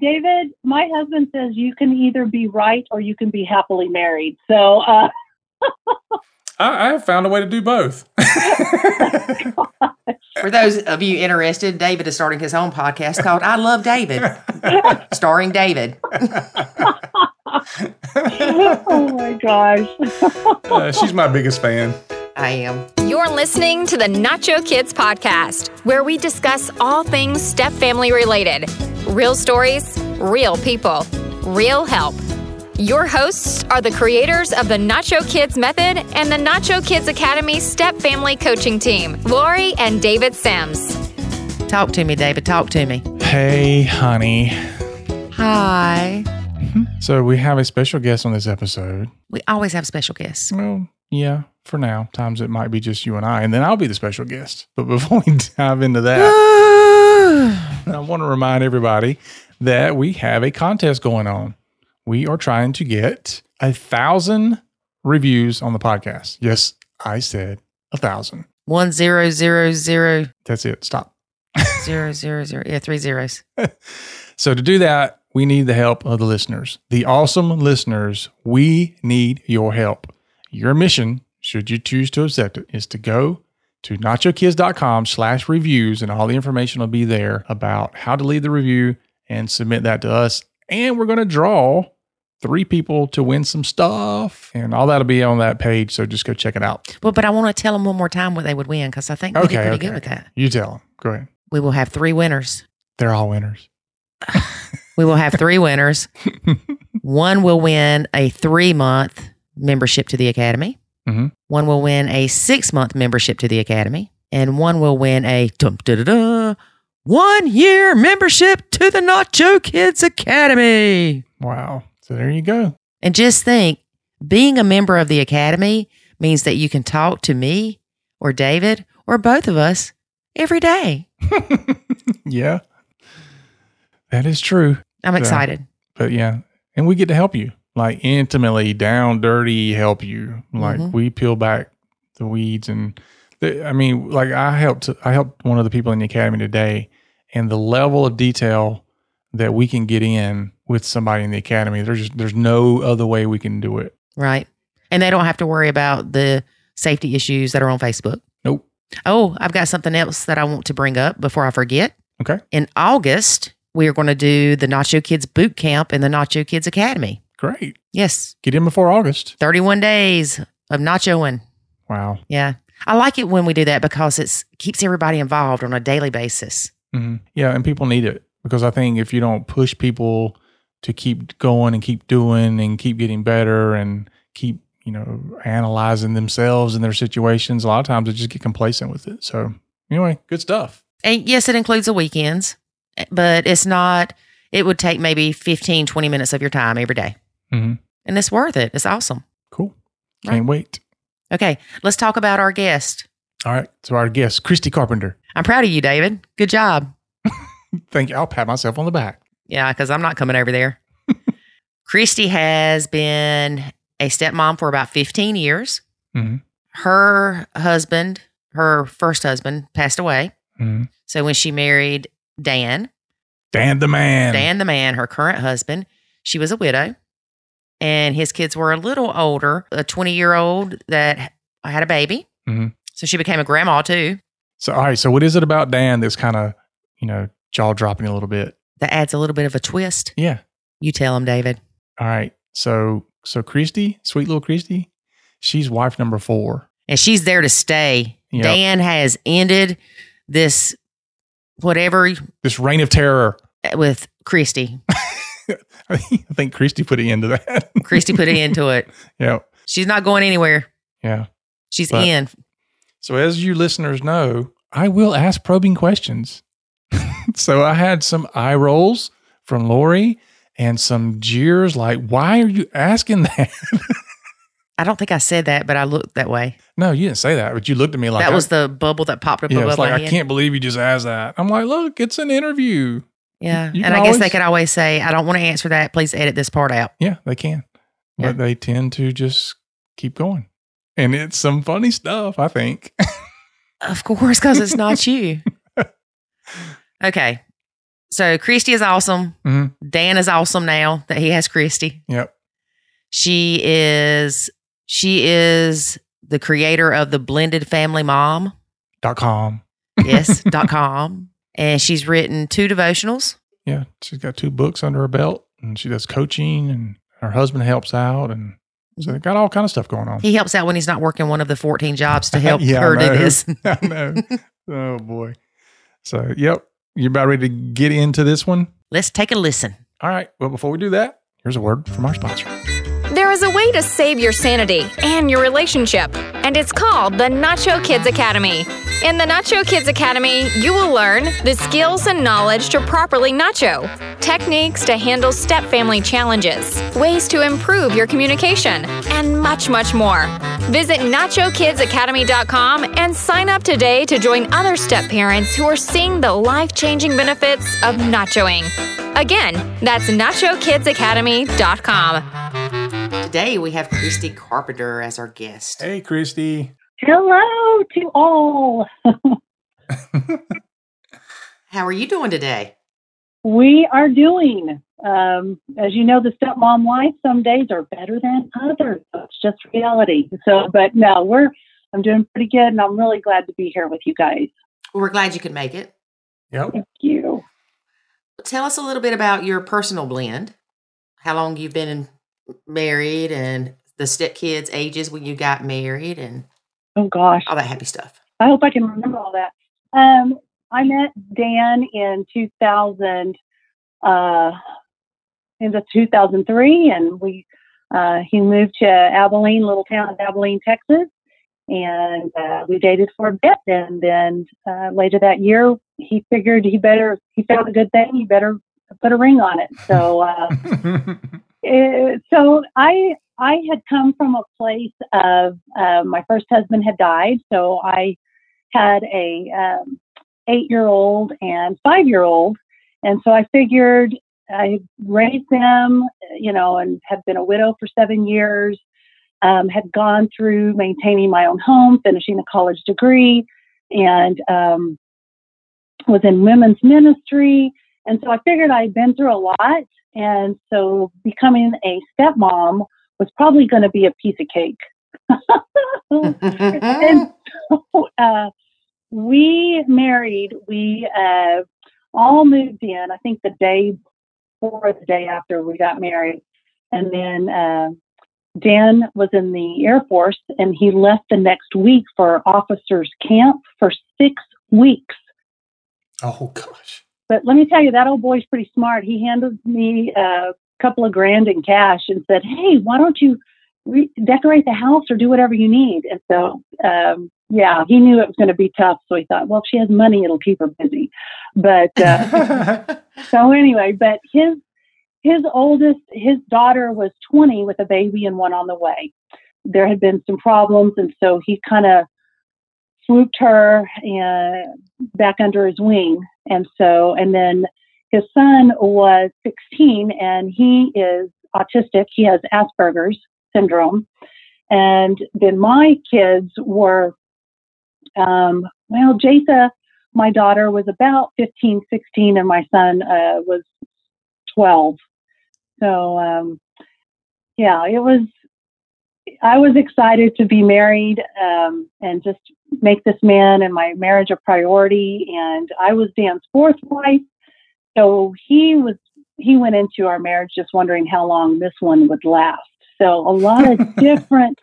David, my husband says you can either be right or you can be happily married. So, uh, I, I have found a way to do both. For those of you interested, David is starting his own podcast called I Love David, starring David. oh my gosh. Uh, she's my biggest fan. I am. You're listening to the Nacho Kids podcast, where we discuss all things step family related real stories, real people, real help. Your hosts are the creators of the Nacho Kids Method and the Nacho Kids Academy Step Family Coaching Team, Lori and David Sims. Talk to me, David. Talk to me. Hey, honey. Hi. Mm-hmm. So we have a special guest on this episode. We always have special guests. Well, yeah, for now. Times it might be just you and I, and then I'll be the special guest. But before we dive into that, I want to remind everybody that we have a contest going on. We are trying to get a thousand reviews on the podcast. Yes, I said a thousand. One zero zero zero That's it. Stop. zero zero zero. Yeah, three zeros. So to do that, we need the help of the listeners. The awesome listeners, we need your help. Your mission, should you choose to accept it, is to go to nachokids.com slash reviews and all the information will be there about how to leave the review and submit that to us. And we're going to draw three people to win some stuff and all that'll be on that page. So just go check it out. Well, but I want to tell them one more time what they would win because I think we Okay. did pretty okay, good with that. You tell them. Go ahead. We will have three winners. They're all winners. We will have three winners. One will win a three month membership to the Academy. Mhm. One will win a six month membership to the Academy. And one will win a one year membership to the Nacho Kids Academy. Wow. So there you go. And just think being a member of the Academy means that you can talk to me or David or both of us every day. yeah. That is true. I'm excited. But yeah, and we get to help you, like intimately, down dirty, help you. Like Mhm. we peel back the weeds, and the, I mean, like I helped, I helped one of the people in the academy today, and the level of detail that we can get in with somebody in the academy, there's just there's no other way we can do it. Right. And they don't have to worry about the safety issues that are on Facebook. Nope. Oh, I've got something else that I want to bring up before I forget. Okay. In August, we are going to do the Nacho Kids Boot Camp in the Nacho Kids Academy. Great. Yes. Get in before August. 31 days of nachoing. Wow. Yeah. I like it when we do that because it keeps everybody involved on a daily basis. hmm Yeah, and people need it because I think if you don't push people to keep going and keep doing and keep getting better and keep you know analyzing themselves and their situations, a lot of times they just get complacent with it. So anyway, good stuff. And yes, it includes the weekends, but it's not, it would take maybe 15, 20 minutes of your time every day. Hmm And it's worth it. It's awesome. Cool. Can't wait. Okay, let's talk about our guest. All right. So our guest, Kristie Carpenter. I'm proud of you, David. Good job. Thank you. I'll pat myself on the back. Yeah, because I'm not coming over there. Kristie has been a stepmom for about 15 years. Mhm. Her husband, her first husband, passed away. hmm So when she married Dan, Dan the man. Dan the man, her current husband, she was a widow. And his kids were a little older, a 20 year old that had a baby. Mhm. So she became a grandma too. So all right. So what is it about Dan that's kind of you know jaw dropping a little bit? That adds a little bit of a twist. Yeah. You tell him, David. All right. So so Kristie, sweet little Kristie, she's wife number four. and she's there to stay. Yep. Dan has ended this whatever This reign of terror. with Kristie. I think Kristie put an end to that. Kristie put it into it. yeah. She's not going anywhere. Yeah. She's But- in. So as you listeners know, I will ask probing questions. so I had some eye rolls from Lori and some jeers like, why are you asking that? I don't think I said that, but I looked that way. no, you didn't say that, but you looked at me like that was the bubble that popped up yeah, above it's like I head. can't believe you just asked that. I'm like, look, it's an interview. Yeah. you and I guess they could always say, I don't want to answer that. Please edit this part out. Yeah, they can. Yeah. But they tend to just keep going. And it's some funny stuff, I think. Of course, because it's not you. Okay. So Kristie is awesome. Mhm. Dan is awesome now that he has Kristie. Yep. She is she is the creator of the Blended Family Mom. Dot com. Yes, dot com. And she's written two devotionals. Yeah. She's got two books under her belt and she does coaching and her husband helps out and so they got all kind of stuff going on. He helps out when he's not working one of the 14 jobs to help Yeah, her do know. this. I know. Oh boy. So yep. you're about ready to get into this one? Let's take a listen. All right. Well, before we do that, here's a word from our sponsor. There is a way to save your sanity and your relationship, and it's called the Nacho Kids Academy. In the Nacho Kids Academy, you will learn the skills and knowledge to properly nacho, techniques to handle step family challenges, ways to improve your communication, and much, much more. Visit NachoKidsAcademy.com and sign up today to join other step parents who are seeing the life changing benefits of nachoing. Again, that's NachoKidsAcademy.com. Today we have Kristie Carpenter as our guest. Hey, Kristie. Hello to all. How are you doing today? We are doing, um, as you know, the stepmom life. Some days are better than others. It's just reality. So, but no, we're. I'm doing pretty good, and I'm really glad to be here with you guys. We're glad you could make it. Yep. Thank you. Tell us a little bit about your personal blend. How long you've been married and the stepkids' ages when you got married and Oh gosh, all that happy stuff. I hope I can remember all that. Um, I met Dan in 2000, uh, in the 2003, and we uh, he moved to Abilene, little town of Abilene, Texas, and uh, we dated for a bit. And then uh, later that year, he figured he better he found a good thing. He better put a ring on it. So. Uh, so I I had come from a place of uh, my first husband had died, so I had a um, eight year old and five year old, and so I figured I raised them, you know, and have been a widow for seven years. Um, had gone through maintaining my own home, finishing a college degree, and um, was in women's ministry. And so I figured I'd been through a lot. And so becoming a stepmom was probably going to be a piece of cake. and so uh, we married, we uh, all moved in, I think the day before the day after we got married. And then uh, Dan was in the Air Force and he left the next week for officers' camp for six weeks. oh gosh. But let me tell you, that old boy's pretty smart. He handed me a couple of grand in cash and said, "Hey, why don't you re- decorate the house or do whatever you need?" And so, um, yeah, he knew it was going to be tough. So he thought, "Well, if she has money, it'll keep her busy." But uh, so anyway, but his his oldest, his daughter was 20 with a baby and one on the way. There had been some problems, and so he kind of swooped her and back under his wing. And so, and then his son was 16 and he is autistic. He has Asperger's syndrome. And then my kids were, um, well, Jatha, my daughter, was about 15, 16, and my son uh, was 12. So, um, yeah, it was, I was excited to be married um, and just make this man and my marriage a priority. And I was Dan's fourth wife. So he was, he went into our marriage just wondering how long this one would last. So a lot of different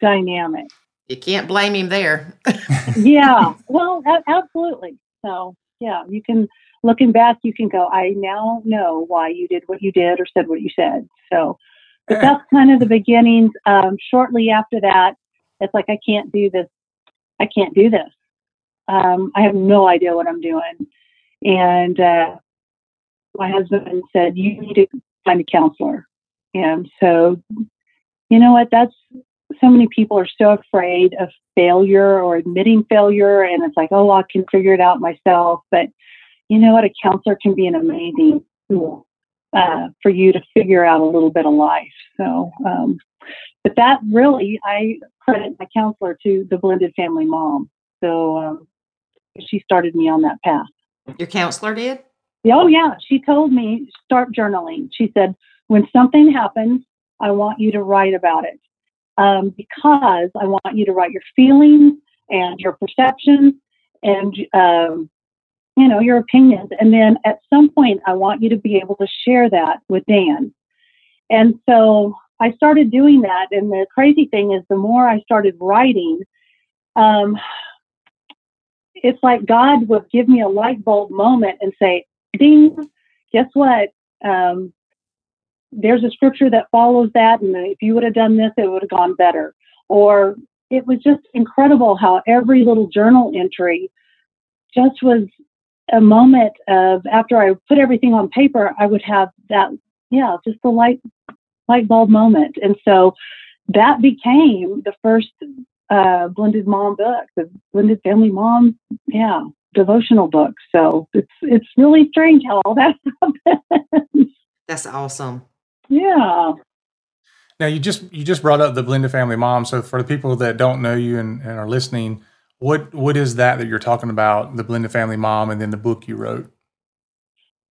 dynamics. you can't blame him there. Yeah. Well, a- absolutely. So yeah, you can, looking back, you can go, I now know why you did what you did or said what you said. So, but that's kind of the beginnings. Um, shortly after that, it's like, I can't do this. I can't do this. Um, I have no idea what I'm doing. And uh, my husband said, You need to find a counselor. And so, you know what? That's so many people are so afraid of failure or admitting failure. And it's like, oh, I can figure it out myself. But you know what? A counselor can be an amazing tool uh, for you to figure out a little bit of life. So, um, but that really, I credit my counselor to the blended family mom. So um, she started me on that path. Your counselor did? Oh, yeah. She told me start journaling. She said, when something happens, I want you to write about it um, because I want you to write your feelings and your perceptions and, um, you know, your opinions. And then at some point, I want you to be able to share that with Dan. And so I started doing that. And the crazy thing is, the more I started writing, um, it's like God would give me a light bulb moment and say, ding, guess what? Um, there's a scripture that follows that, and if you would have done this, it would have gone better. Or it was just incredible how every little journal entry just was a moment of after I put everything on paper, I would have that, yeah, just the light light bulb moment. And so that became the first uh, blended mom book, the blended family mom, yeah, devotional book. So it's it's really strange how all that happens. That's awesome. Yeah. Now you just you just brought up the blended family mom. So for the people that don't know you and, and are listening, what what is that that you're talking about? The blended family mom, and then the book you wrote.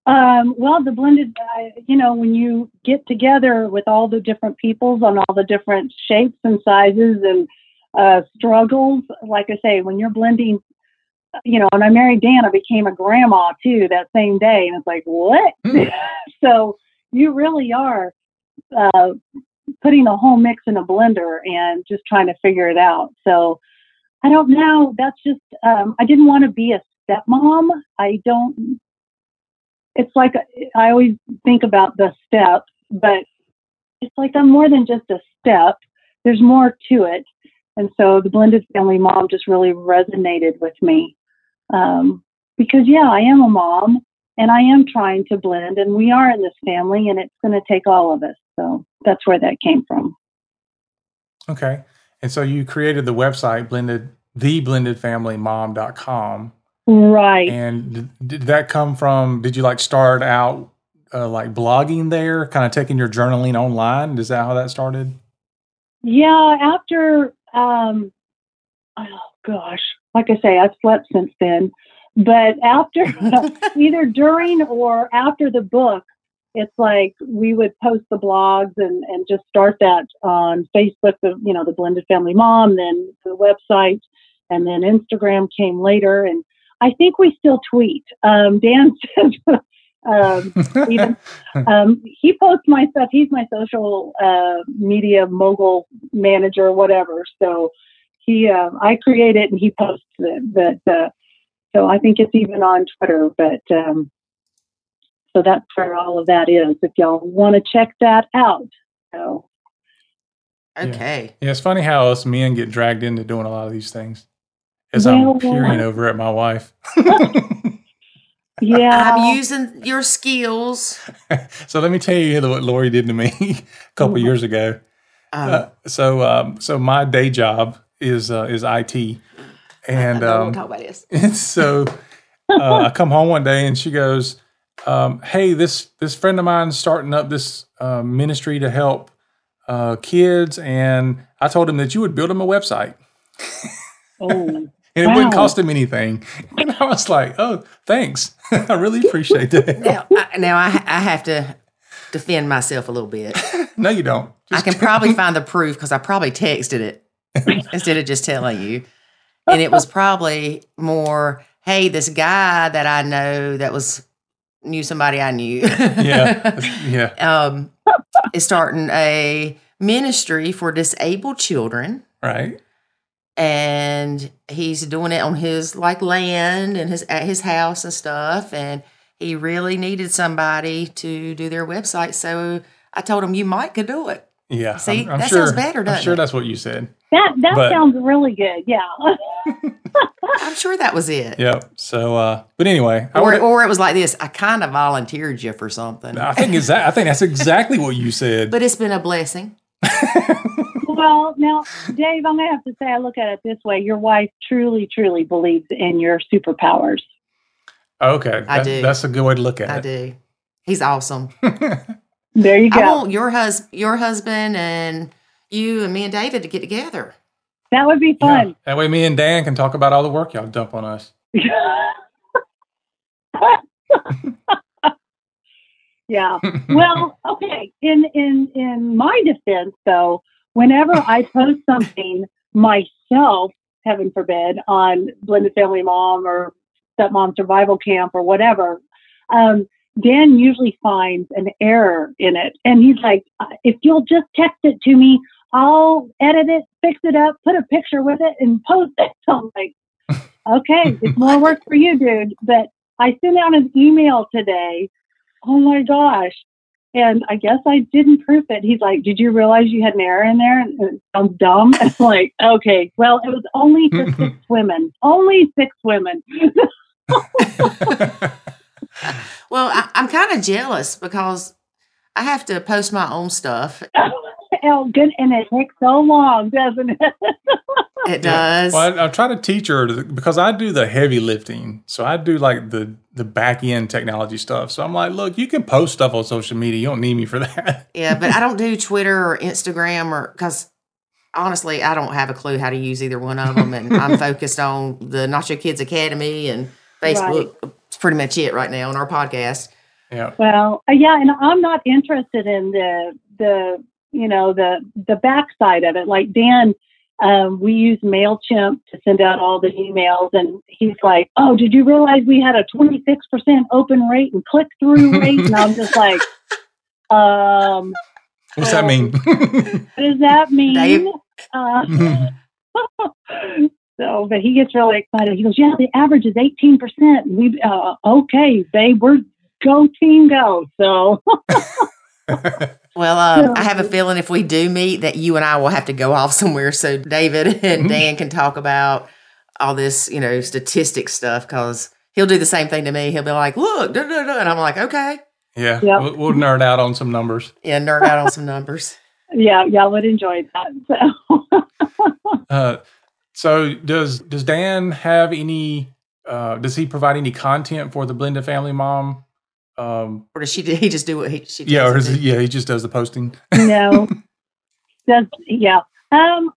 Um, well, the blended, uh, you know, when you get together with all the different peoples on all the different shapes and sizes and uh, struggles, like I say, when you're blending, you know, when I married Dan, I became a grandma too that same day. And it's like, what? Mm. so you really are uh, putting a whole mix in a blender and just trying to figure it out. So I don't know. That's just, um, I didn't want to be a stepmom. I don't it's like I always think about the step, but it's like I'm more than just a step. There's more to it. And so the blended family mom just really resonated with me. Um, because, yeah, I am a mom and I am trying to blend, and we are in this family, and it's going to take all of us. So that's where that came from. Okay. And so you created the website, blended, theblendedfamilymom.com. Right. And did that come from? Did you like start out uh, like blogging there, kind of taking your journaling online? Is that how that started? Yeah. After, um, oh gosh, like I say, I've slept since then. But after, either during or after the book, it's like we would post the blogs and, and just start that on Facebook, the, you know, the Blended Family Mom, then the website, and then Instagram came later. And I think we still tweet. Um, Dan says, um, even, um, he posts my stuff. He's my social uh, media mogul manager, whatever. So he, uh, I create it and he posts it. But uh, so I think it's even on Twitter. But um, so that's where all of that is. If y'all want to check that out. So. Okay. Yeah. yeah, it's funny how us men get dragged into doing a lot of these things as Well, I'm peering over at my wife. Yeah. I'm using your skills. so let me tell you what Lori did to me a couple Mhm. years ago. Um, Uh, so um, so my day job is uh, is IT, and I um, want to talk about this. so uh, I come home one day and she goes, um, "Hey, this this friend of mine's starting up this uh, ministry to help uh, kids, and I told him that you would build him a website, oh. and it wouldn't cost him anything." And I was like, "Oh, thanks, I really appreciate that." Now, I, now I, I have to defend myself a little bit. no, you don't. I can probably find the proof because I probably texted it instead of just telling you. And it was probably more, hey, this guy that I know that was knew somebody I knew. yeah, yeah, um, is starting a ministry for disabled children. right. and he's doing it on his like land and his at his house and stuff and he really needed somebody to do their website so i told him you might could do it Yeah, See, I'm, I'm that sure, sounds better, I'm sure it? that's what you said. That that But- sounds really good. Yeah. i'm sure that was it Yep. So, uh, but anyway, or, wanna- or it was like this i kind of volunteered you for something I think is that I think that's exactly what you said. but it's been a blessing well, now, Dave, I'm gonna have to say I look at it this way. Your wife truly, truly believes in your superpowers. okay, I that- do. That's a good way to look at i it. I do he's awesome There you go. i go. want your hus- your husband and you and me and david to get together That would be Yeah. fun. That way, me and Dan can talk about all the work y'all dump on us. yeah. Well, okay. In in in my defense, though, whenever I post something myself, heaven forbid, on Blended Family Mom or Stepmom Survival Camp or whatever, um, Dan usually finds an error in it, and he's like, "If you'll just text it to me, I'll edit it, fix it up, put a picture with it, and post it." So I'm like, "Okay, it's more work for you, dude." But I sent out an email today. Oh my gosh. And I guess I didn't proof it. He's like, Did you realize you had an error in there? And it sounds dumb. And I'm like, Okay, well, it was only for six women. Only six women. well, I, I'm kind of jealous because I have to post my own stuff. oh, good. And it takes so long, doesn't it? It does. Well, I, I try to teach her to, because I do the heavy lifting. So I do like the the back end technology stuff. So I'm like, look, you can post stuff on social media. You don't need me for that. yeah, but I don't do Twitter or Instagram or because honestly, I don't have a clue how to use either one of them, and I'm focused on the Nacho Kids Academy and Facebook. Right. It's pretty much it right now on our podcast. Yeah. Well, uh, yeah, and I'm not interested in the the you know the the backside of it. Like Dan, um, we use Mailchimp to send out all the emails, and he's like, "Oh, did you realize we had a 26 percent open rate and click through rate?" and I'm just like, um. What's that mean? what does that mean? Uh, so, but he gets really excited. He goes, "Yeah, the average is 18 percent." We, uh, okay, babe, we're go team go. So. well, um, I have a feeling if we do meet, that you and I will have to go off somewhere so David and mm-hmm. Dan can talk about all this, you know, statistic stuff because he'll do the same thing to me. He'll be like, "Look," da, da, da, and I'm like, "Okay." Yeah, yep. we'll, we'll, nerd out on some numbers. Yeah, nerd out on some numbers. Yeah, y'all would enjoy that. So. uh, so does does Dan have any? Uh, does he provide any content for the blended family mom um, or does she? He just do what he? She yeah, or is he, yeah, he just does the posting. no, does yeah. Um,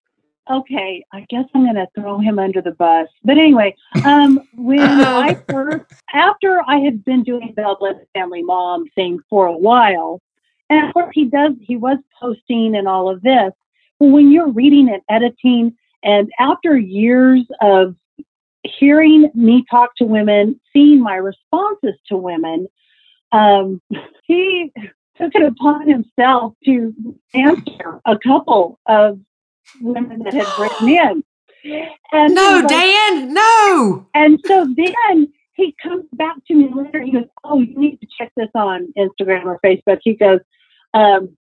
okay, I guess I'm going to throw him under the bus. But anyway, um, when I first, after I had been doing the Blended Family Mom thing for a while, and of course he does, he was posting and all of this. But when you're reading and editing, and after years of hearing me talk to women, seeing my responses to women, um, he took it upon himself to answer a couple of women that had written in. And no, like, Dan, no. And so then he comes back to me later. He goes, "Oh, you need to check this on Instagram or Facebook." He goes, um,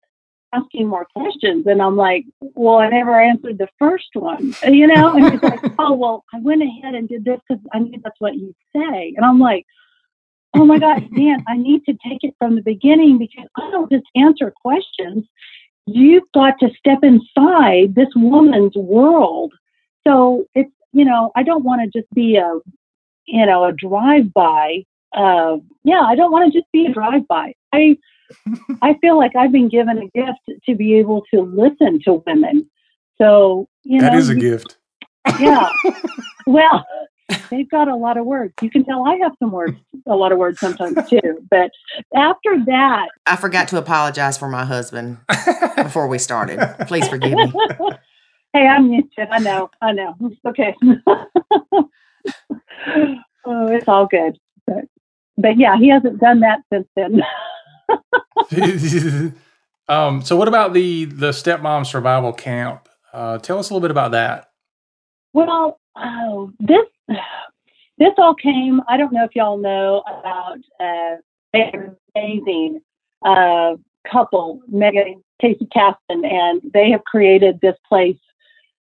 asking more questions, and I'm like, "Well, I never answered the first one," you know. And he's like, "Oh, well, I went ahead and did this because I knew that's what you say," and I'm like oh my gosh, Dan, I need to take it from the beginning because I don't just answer questions. You've got to step inside this woman's world. So it's, you know, I don't want to just be a, you know, a drive by. Uh, yeah, I don't want to just be a drive by. I, I feel like I've been given a gift to be able to listen to women. So, you know, that is a gift. Yeah. well, they've got a lot of words. You can tell I have some words, a lot of words sometimes too. But after that, I forgot to apologize for my husband before we started. Please forgive me. hey, I'm used to it. I know. I know. It's okay. oh, it's all good. But, but yeah, he hasn't done that since then. um, so, what about the the stepmom survival camp? Uh, tell us a little bit about that. Well, oh, this this all came. I don't know if y'all know about uh, an amazing uh, couple, Megan Casey Caston, and they have created this place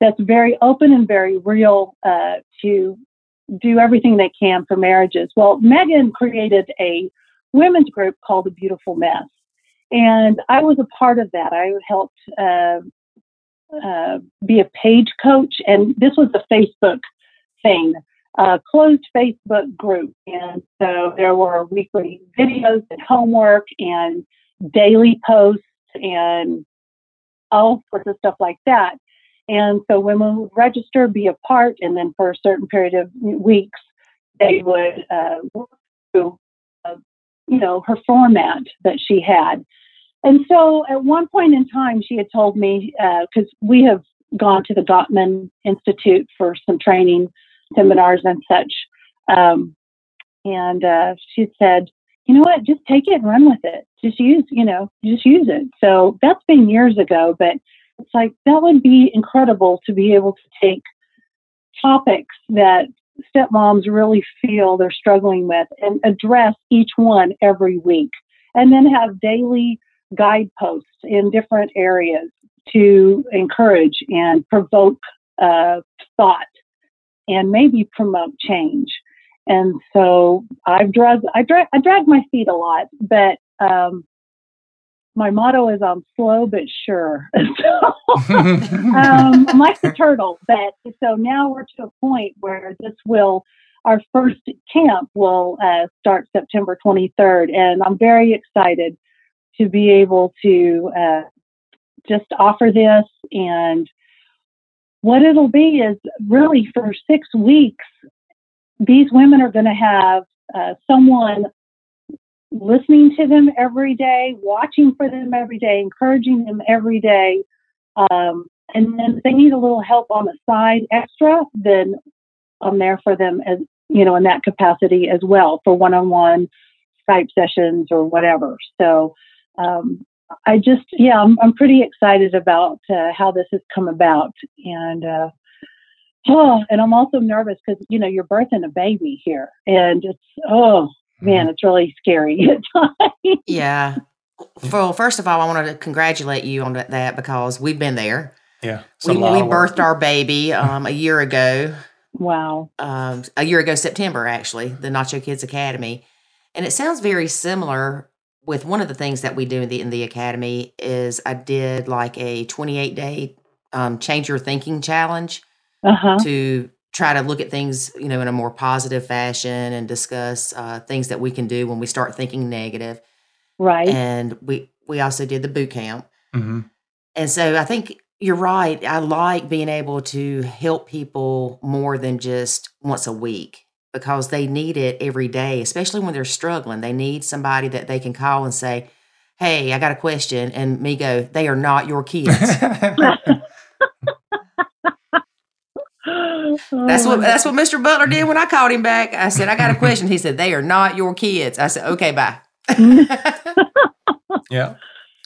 that's very open and very real uh, to do everything they can for marriages. Well, Megan created a women's group called The Beautiful Mess. And I was a part of that. I helped uh, uh, be a page coach, and this was a Facebook thing, a closed Facebook group. And so there were weekly videos and homework and daily posts and all sorts of stuff like that. And so women would register, be a part, and then for a certain period of weeks, they would uh, work through you know, her format that she had. And so at one point in time, she had told me, because uh, we have gone to the Gottman Institute for some training seminars and such. Um, and uh, she said, you know what, just take it and run with it. Just use, you know, just use it. So that's been years ago, but it's like that would be incredible to be able to take topics that stepmoms really feel they're struggling with and address each one every week. And then have daily guideposts in different areas to encourage and provoke uh, thought and maybe promote change. And so I've drug I drag I drag my feet a lot, but um, my motto is I'm slow but sure. so, um, I'm like the turtle, but so now we're to a point where this will our first camp will uh, start September 23rd, and I'm very excited to be able to uh, just offer this. And what it'll be is really for six weeks, these women are going to have uh, someone listening to them every day, watching for them every day, encouraging them every day. Um, and then if they need a little help on the side extra, then I'm there for them as you know in that capacity as well for one-on-one Skype sessions or whatever. So um, I just yeah, I'm I'm pretty excited about uh, how this has come about, and uh, oh, and I'm also nervous because you know you're birthing a baby here, and it's oh man, mm-hmm. it's really scary at times. Yeah. Well, first of all, I wanted to congratulate you on that because we've been there. Yeah. We, we birthed our baby um, a year ago. Wow. Um, a year ago, September, actually, the Nacho Kids Academy. And it sounds very similar with one of the things that we do in the, in the academy is I did like a 28 day um, change your thinking challenge uh-huh. to try to look at things, you know, in a more positive fashion and discuss uh, things that we can do when we start thinking negative. Right. And we we also did the boot camp. Mm-hmm. And so I think you're right. I like being able to help people more than just once a week because they need it every day, especially when they're struggling. They need somebody that they can call and say, Hey, I got a question. And me go, They are not your kids. That's what that's what Mr. Butler did when I called him back. I said, I got a question. He said, They are not your kids. I said, Okay, bye. yeah.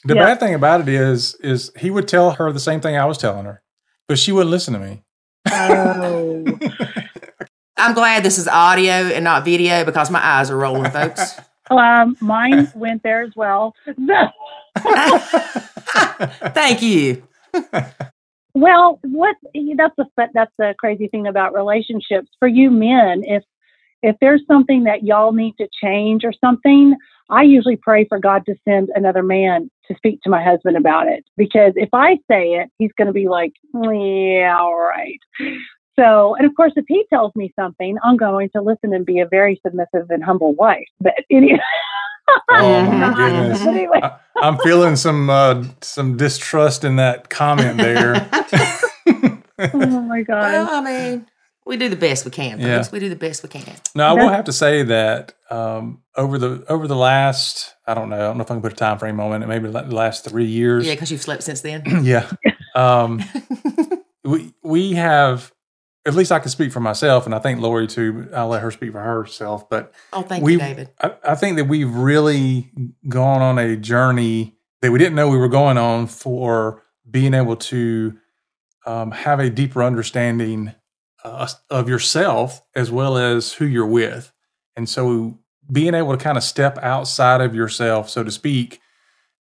The yeah. bad thing about it is is he would tell her the same thing I was telling her, but she wouldn't listen to me. Oh. I'm glad this is audio and not video because my eyes are rolling, folks. Um, mine went there as well. Thank you. Well, what eh, that's the that's the crazy thing about relationships for you men. If if there's something that y'all need to change or something, I usually pray for God to send another man to speak to my husband about it because if I say it, he's going to be like, yeah, all right. So, and of course, if he tells me something, I'm going to listen and be a very submissive and humble wife. But anyway. oh my goodness! Anyway. I, am feeling some uh, some distrust in that comment there. oh my god! Well, I mean, we do the best we can. Yeah. we do the best we can. Now, I will have to say that um, over the over the last, I don't know, I don't know if I can put a time frame on it. Maybe the last three years. Yeah, because you've slept since then. yeah. Um, we we have at least I can speak for myself, and I think Lori too. I'll let her speak for herself. But oh, thank you, David. I, I, think that we've really gone on a journey that we didn't know we were going on for being able to um, have a deeper understanding uh, of yourself as well as who you're with, and so being able to kind of step outside of yourself, so to speak,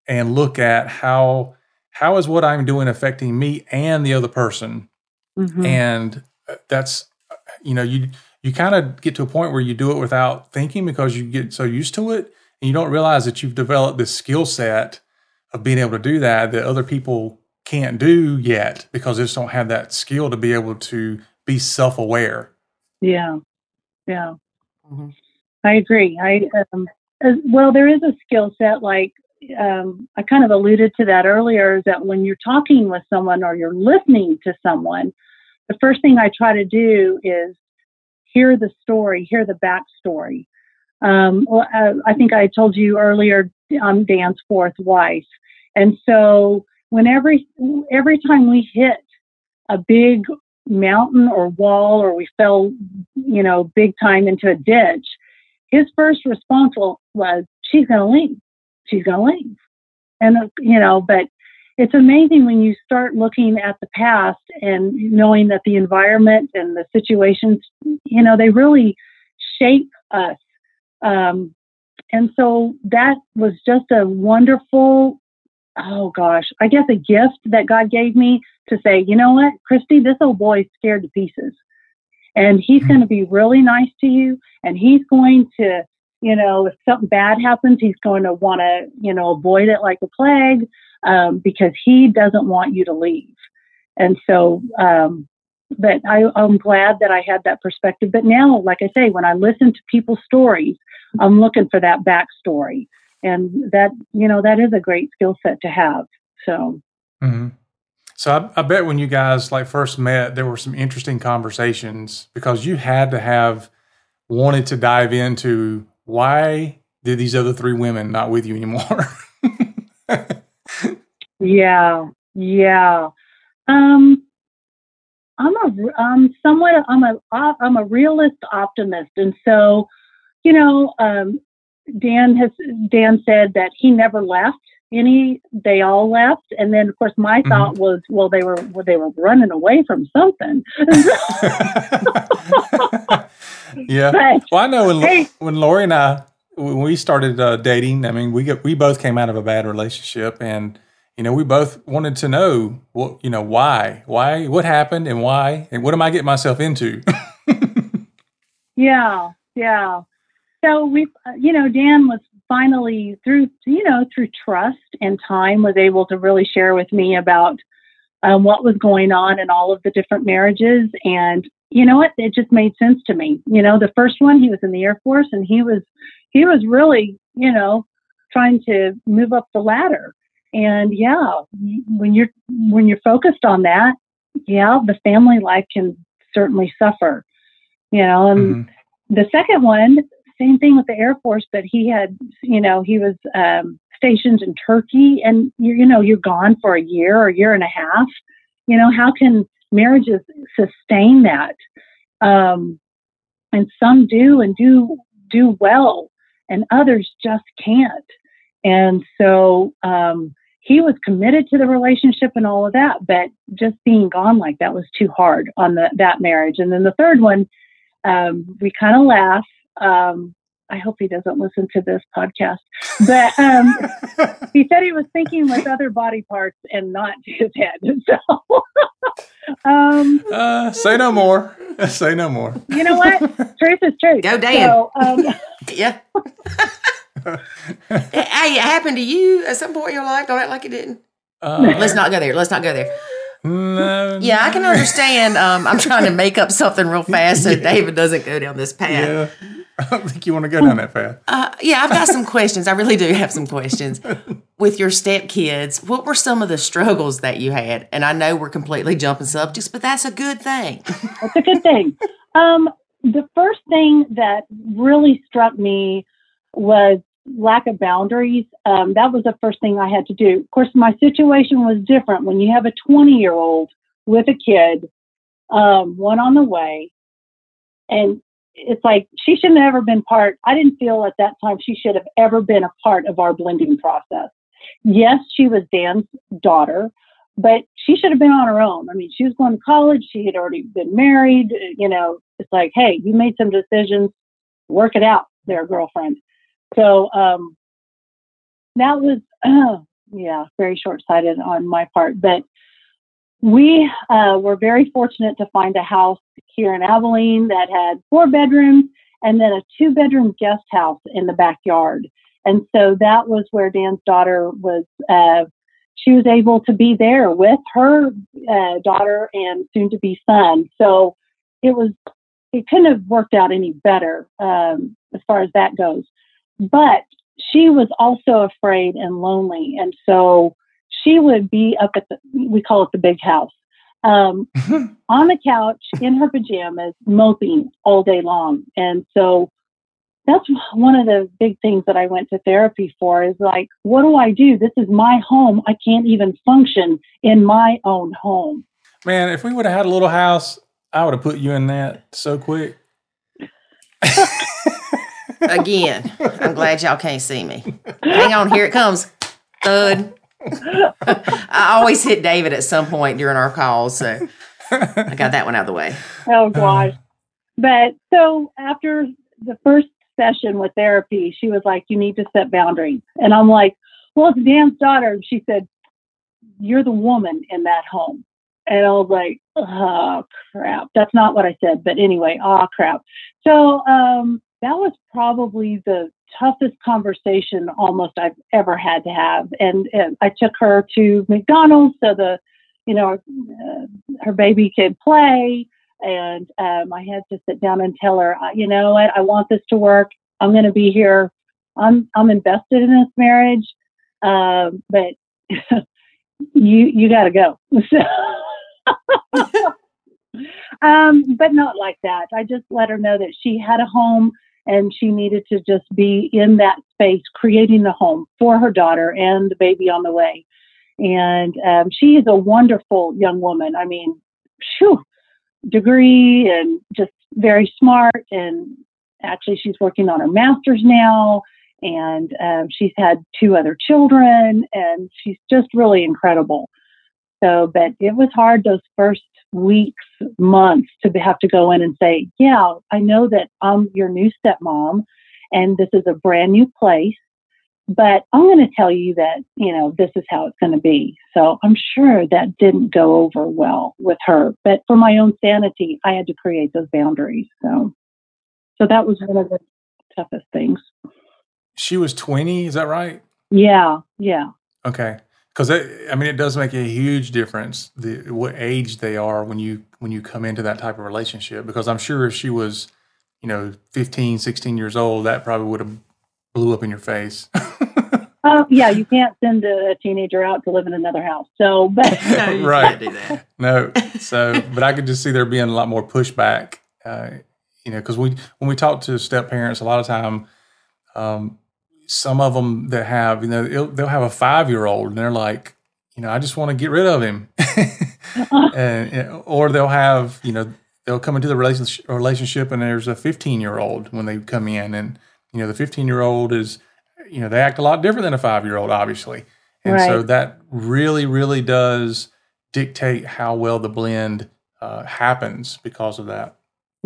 and look at how how is what I'm doing affecting me and the other person. Mm-hmm. And that's you know you you kind of get to a point where you do it without thinking because you get so used to it and you don't realize that you've developed this skill set of being able to do that that other people can't do yet because they just don't have that skill to be able to be self-aware. Yeah. Yeah. Mm-hmm. i agree. I um, as, well there is a skill set like um, i kind of alluded to that earlier is that when you're talking with someone or you're listening to someone the first thing I try to do is hear the story, hear the backstory. Um, well, uh, I think I told you earlier, I'm Dan's fourth wife. And so whenever, every time we hit a big mountain or wall or we fell, you know, big time into a ditch, his first response was, she's going to leave. She's going to leave. And, uh, you know, but it's amazing when you start looking at the past and knowing that the environment and the situations, you know, they really shape us. Um, and so that was just a wonderful, oh gosh, I guess a gift that God gave me to say, you know what, Kristie, this old boy's scared to pieces. And he's going to be really nice to you. And he's going to, you know, if something bad happens, he's going to want to, you know, avoid it like a plague um, because he doesn't want you to leave. And so, um, but I, I'm glad that I had that perspective. But now, like I say, when I listen to people's stories, I'm looking for that backstory. And that, you know, that is a great skill set to have. So, mm-hmm. so I, I bet when you guys like first met, there were some interesting conversations because you had to have wanted to dive into why did these other three women not with you anymore? Yeah, yeah. Um, I'm a um somewhat I'm a I'm a realist optimist, and so you know, um, Dan has Dan said that he never left any. They all left, and then of course my mm-hmm. thought was, well, they were well, they were running away from something. yeah. But, well, I know when hey, when Lori and I when we started uh, dating, I mean, we got, we both came out of a bad relationship, and you know, we both wanted to know what, you know, why, why, what happened and why, and what am I getting myself into? yeah, yeah. So we, you know, Dan was finally through, you know, through trust and time was able to really share with me about um, what was going on in all of the different marriages. And you know what? It just made sense to me. You know, the first one, he was in the Air Force and he was, he was really, you know, trying to move up the ladder. And yeah, when you're when you're focused on that, yeah, the family life can certainly suffer. You know, and mm-hmm. the second one, same thing with the Air Force, but he had, you know, he was um, stationed in Turkey, and you, you know, you're gone for a year or a year and a half. You know, how can marriages sustain that? Um, and some do and do do well, and others just can't. And so, um, he was committed to the relationship and all of that, but just being gone like that was too hard on the, that marriage. And then the third one, um, we kind of laugh. Um, I hope he doesn't listen to this podcast, but um, he said he was thinking with other body parts and not his head. So, um, uh, say no more. Say no more. You know what? Truth is truth. Go, Dan. So, um, yeah hey, it happened to you at some point in your life. Don't act like it didn't. Uh, Let's not go there. Let's not go there. No, yeah, I can understand. Um, I'm trying to make up something real fast so David doesn't go down this path. Yeah, I don't think you want to go down that path. Uh, yeah, I've got some questions. I really do have some questions. With your stepkids, what were some of the struggles that you had? And I know we're completely jumping subjects, but that's a good thing. that's a good thing. Um, the first thing that really struck me was lack of boundaries. Um, that was the first thing I had to do. Of course, my situation was different when you have a 20 year old with a kid, um, one on the way, and it's like she shouldn't have ever been part. I didn't feel at that time she should have ever been a part of our blending process. Yes, she was Dan's daughter, but she should have been on her own. I mean, she was going to college. She had already been married. You know, it's like, hey, you made some decisions. Work it out, there, girlfriend. So um, that was, uh, yeah, very short sighted on my part. But we uh, were very fortunate to find a house here in Abilene that had four bedrooms and then a two bedroom guest house in the backyard. And so that was where Dan's daughter was. Uh, she was able to be there with her uh, daughter and soon to be son. So it was, it couldn't have worked out any better um, as far as that goes. But she was also afraid and lonely. And so she would be up at the, we call it the big house, um, on the couch in her pajamas, moping all day long. And so that's one of the big things that I went to therapy for is like, what do I do? This is my home. I can't even function in my own home. Man, if we would have had a little house, I would have put you in that so quick. Again, I'm glad y'all can't see me. Hang on, here it comes. Thud. I always hit David at some point during our calls, so I got that one out of the way. Oh gosh. But so after the first session with therapy, she was like, You need to set boundaries. And I'm like, Well, it's Dan's daughter. And she said, You're the woman in that home. And I was like, Oh crap. That's not what I said. But anyway, oh crap. So um that was probably the toughest conversation almost I've ever had to have. And, and I took her to McDonald's so the, you know, uh, her baby could play. And um, I had to sit down and tell her, you know what, I want this to work. I'm going to be here. I'm I'm invested in this marriage, um, but you you got to go. um, but not like that. I just let her know that she had a home and she needed to just be in that space, creating the home for her daughter and the baby on the way. And um, she is a wonderful young woman. I mean, phew, degree and just very smart. And actually, she's working on her master's now. And um, she's had two other children, and she's just really incredible. So, but it was hard those first weeks, months to have to go in and say, Yeah, I know that I'm your new stepmom and this is a brand new place, but I'm going to tell you that, you know, this is how it's going to be. So I'm sure that didn't go over well with her. But for my own sanity, I had to create those boundaries. So, so that was one of the toughest things. She was 20, is that right? Yeah, yeah. Okay because I mean, it does make a huge difference the what age they are when you when you come into that type of relationship. Because I'm sure if she was, you know, 15, 16 years old, that probably would have blew up in your face. uh, yeah, you can't send a teenager out to live in another house. So, but no, right, no. So, but I could just see there being a lot more pushback. Uh, you know, because we when we talk to step parents, a lot of time. Um, some of them that have, you know, they'll have a five year old and they're like, you know, I just want to get rid of him. and, or they'll have, you know, they'll come into the relationship and there's a 15 year old when they come in. And, you know, the 15 year old is, you know, they act a lot different than a five year old, obviously. And right. so that really, really does dictate how well the blend uh, happens because of that.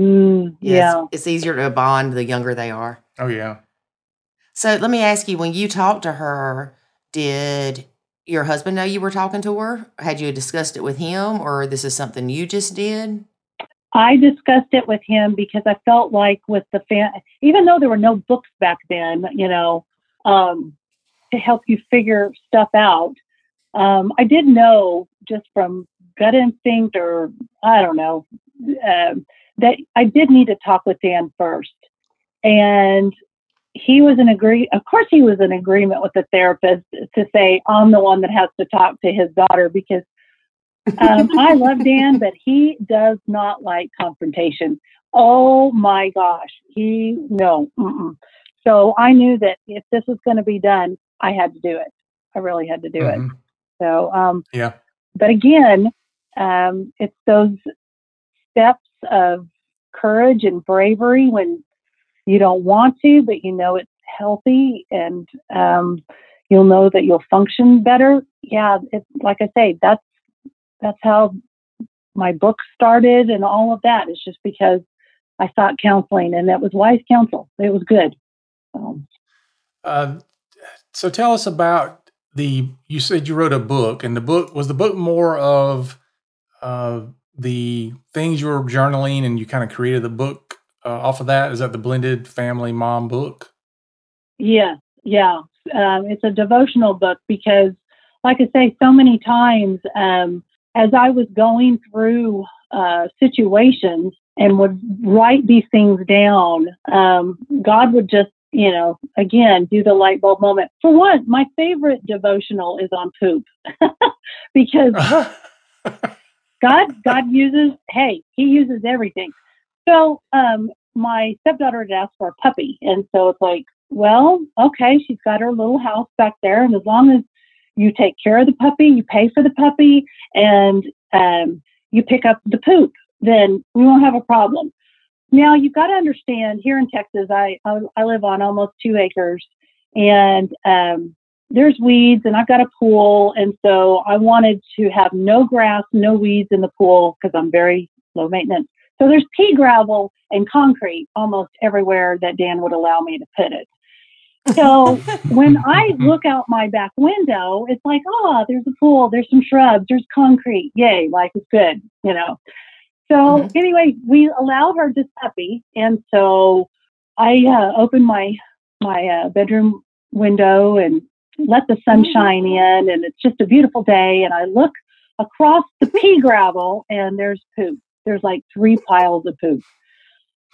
Mm, yeah. yeah it's, it's easier to bond the younger they are. Oh, yeah. So let me ask you when you talked to her, did your husband know you were talking to her? Had you discussed it with him, or this is something you just did? I discussed it with him because I felt like with the fan, even though there were no books back then, you know, um, to help you figure stuff out. Um, I did know just from gut instinct, or I don't know, uh, that I did need to talk with Dan first. And he was in agree of course he was in agreement with the therapist to say i'm the one that has to talk to his daughter because um, i love dan but he does not like confrontation oh my gosh he no mm-mm. so i knew that if this was going to be done i had to do it i really had to do mm-hmm. it so um yeah but again um it's those steps of courage and bravery when you don't want to, but you know it's healthy and um, you'll know that you'll function better. Yeah, it's like I say, that's that's how my book started and all of that. It's just because I sought counseling and that was wise counsel. It was good. Um, uh, so tell us about the. You said you wrote a book, and the book was the book more of uh, the things you were journaling, and you kind of created the book uh, off of that? Is that the blended family mom book? Yes, yeah. Um, it's a devotional book because, like I say, so many times um, as I was going through uh, situations and would write these things down, um, God would just, you know, again, do the light bulb moment. For one, my favorite devotional is on poop because God, God uses, hey, He uses everything. So um, my stepdaughter had asked for a puppy. And so it's like, well, okay, she's got her little house back there. And as long as you take care of the puppy, you pay for the puppy, and um, you pick up the poop, then we won't have a problem. Now, you've got to understand here in Texas, I, I, I live on almost two acres, and um, there's weeds, and I've got a pool. And so I wanted to have no grass, no weeds in the pool because I'm very low maintenance. So there's pea gravel and concrete almost everywhere that Dan would allow me to put it. So when I look out my back window, it's like, oh, there's a pool, there's some shrubs, there's concrete. Yay, life is good, you know. So mm-hmm. anyway, we allowed her this puppy, and so I uh, opened my my uh, bedroom window and let the sun mm-hmm. shine in, and it's just a beautiful day. And I look across the pea gravel, and there's poop. There's like three piles of poop,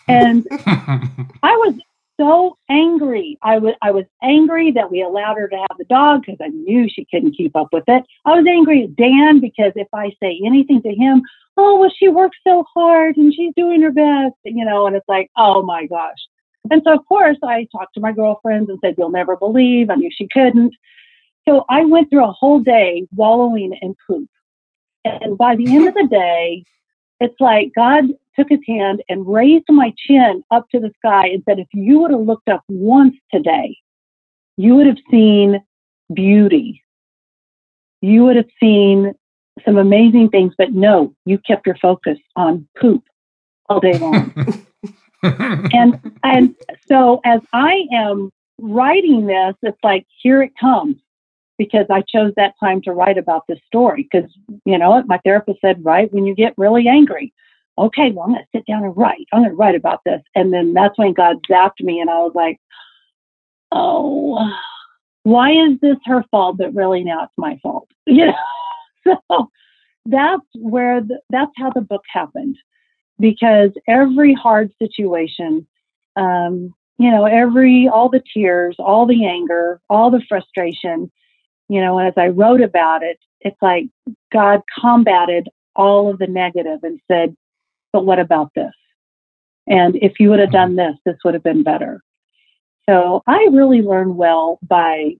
hmm. and I was so angry. I was I was angry that we allowed her to have the dog because I knew she couldn't keep up with it. I was angry at Dan because if I say anything to him, oh well, she works so hard and she's doing her best, you know, and it's like, oh my gosh. And so of course I talked to my girlfriends and said, You'll never believe. I knew she couldn't. So I went through a whole day wallowing in poop. And by the end of the day, it's like God took his hand and raised my chin up to the sky and said, If you would have looked up once today, you would have seen beauty. You would have seen some amazing things, but no, you kept your focus on poop all day long. and and so as I am writing this, it's like here it comes because I chose that time to write about this story. Because you know, my therapist said, write when you get really angry okay, well, I'm going to sit down and write. I'm going to write about this. And then that's when God zapped me, and I was like, oh, why is this her fault? But really, now it's my fault. You know, so that's where the, that's how the book happened, because every hard situation, um, you know, every all the tears, all the anger, all the frustration, you know, as I wrote about it, it's like God combated all of the negative and said, but what about this? And if you would have done this, this would have been better. So I really learn well by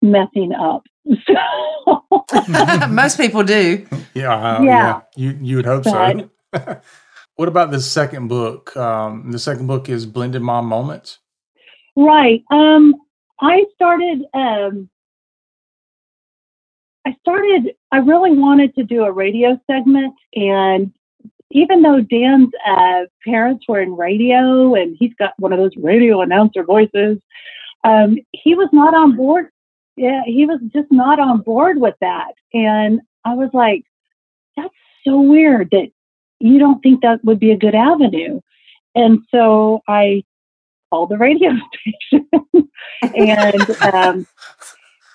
messing up. Most people do. Yeah, uh, yeah. yeah. You you would hope but, so. what about the second book? Um, the second book is Blended Mom Moments. Right. Um, I started. Um, I started. I really wanted to do a radio segment, and even though Dan's uh, parents were in radio and he's got one of those radio announcer voices, um, he was not on board. Yeah, he was just not on board with that. And I was like, that's so weird that you don't think that would be a good avenue. And so I called the radio station and um,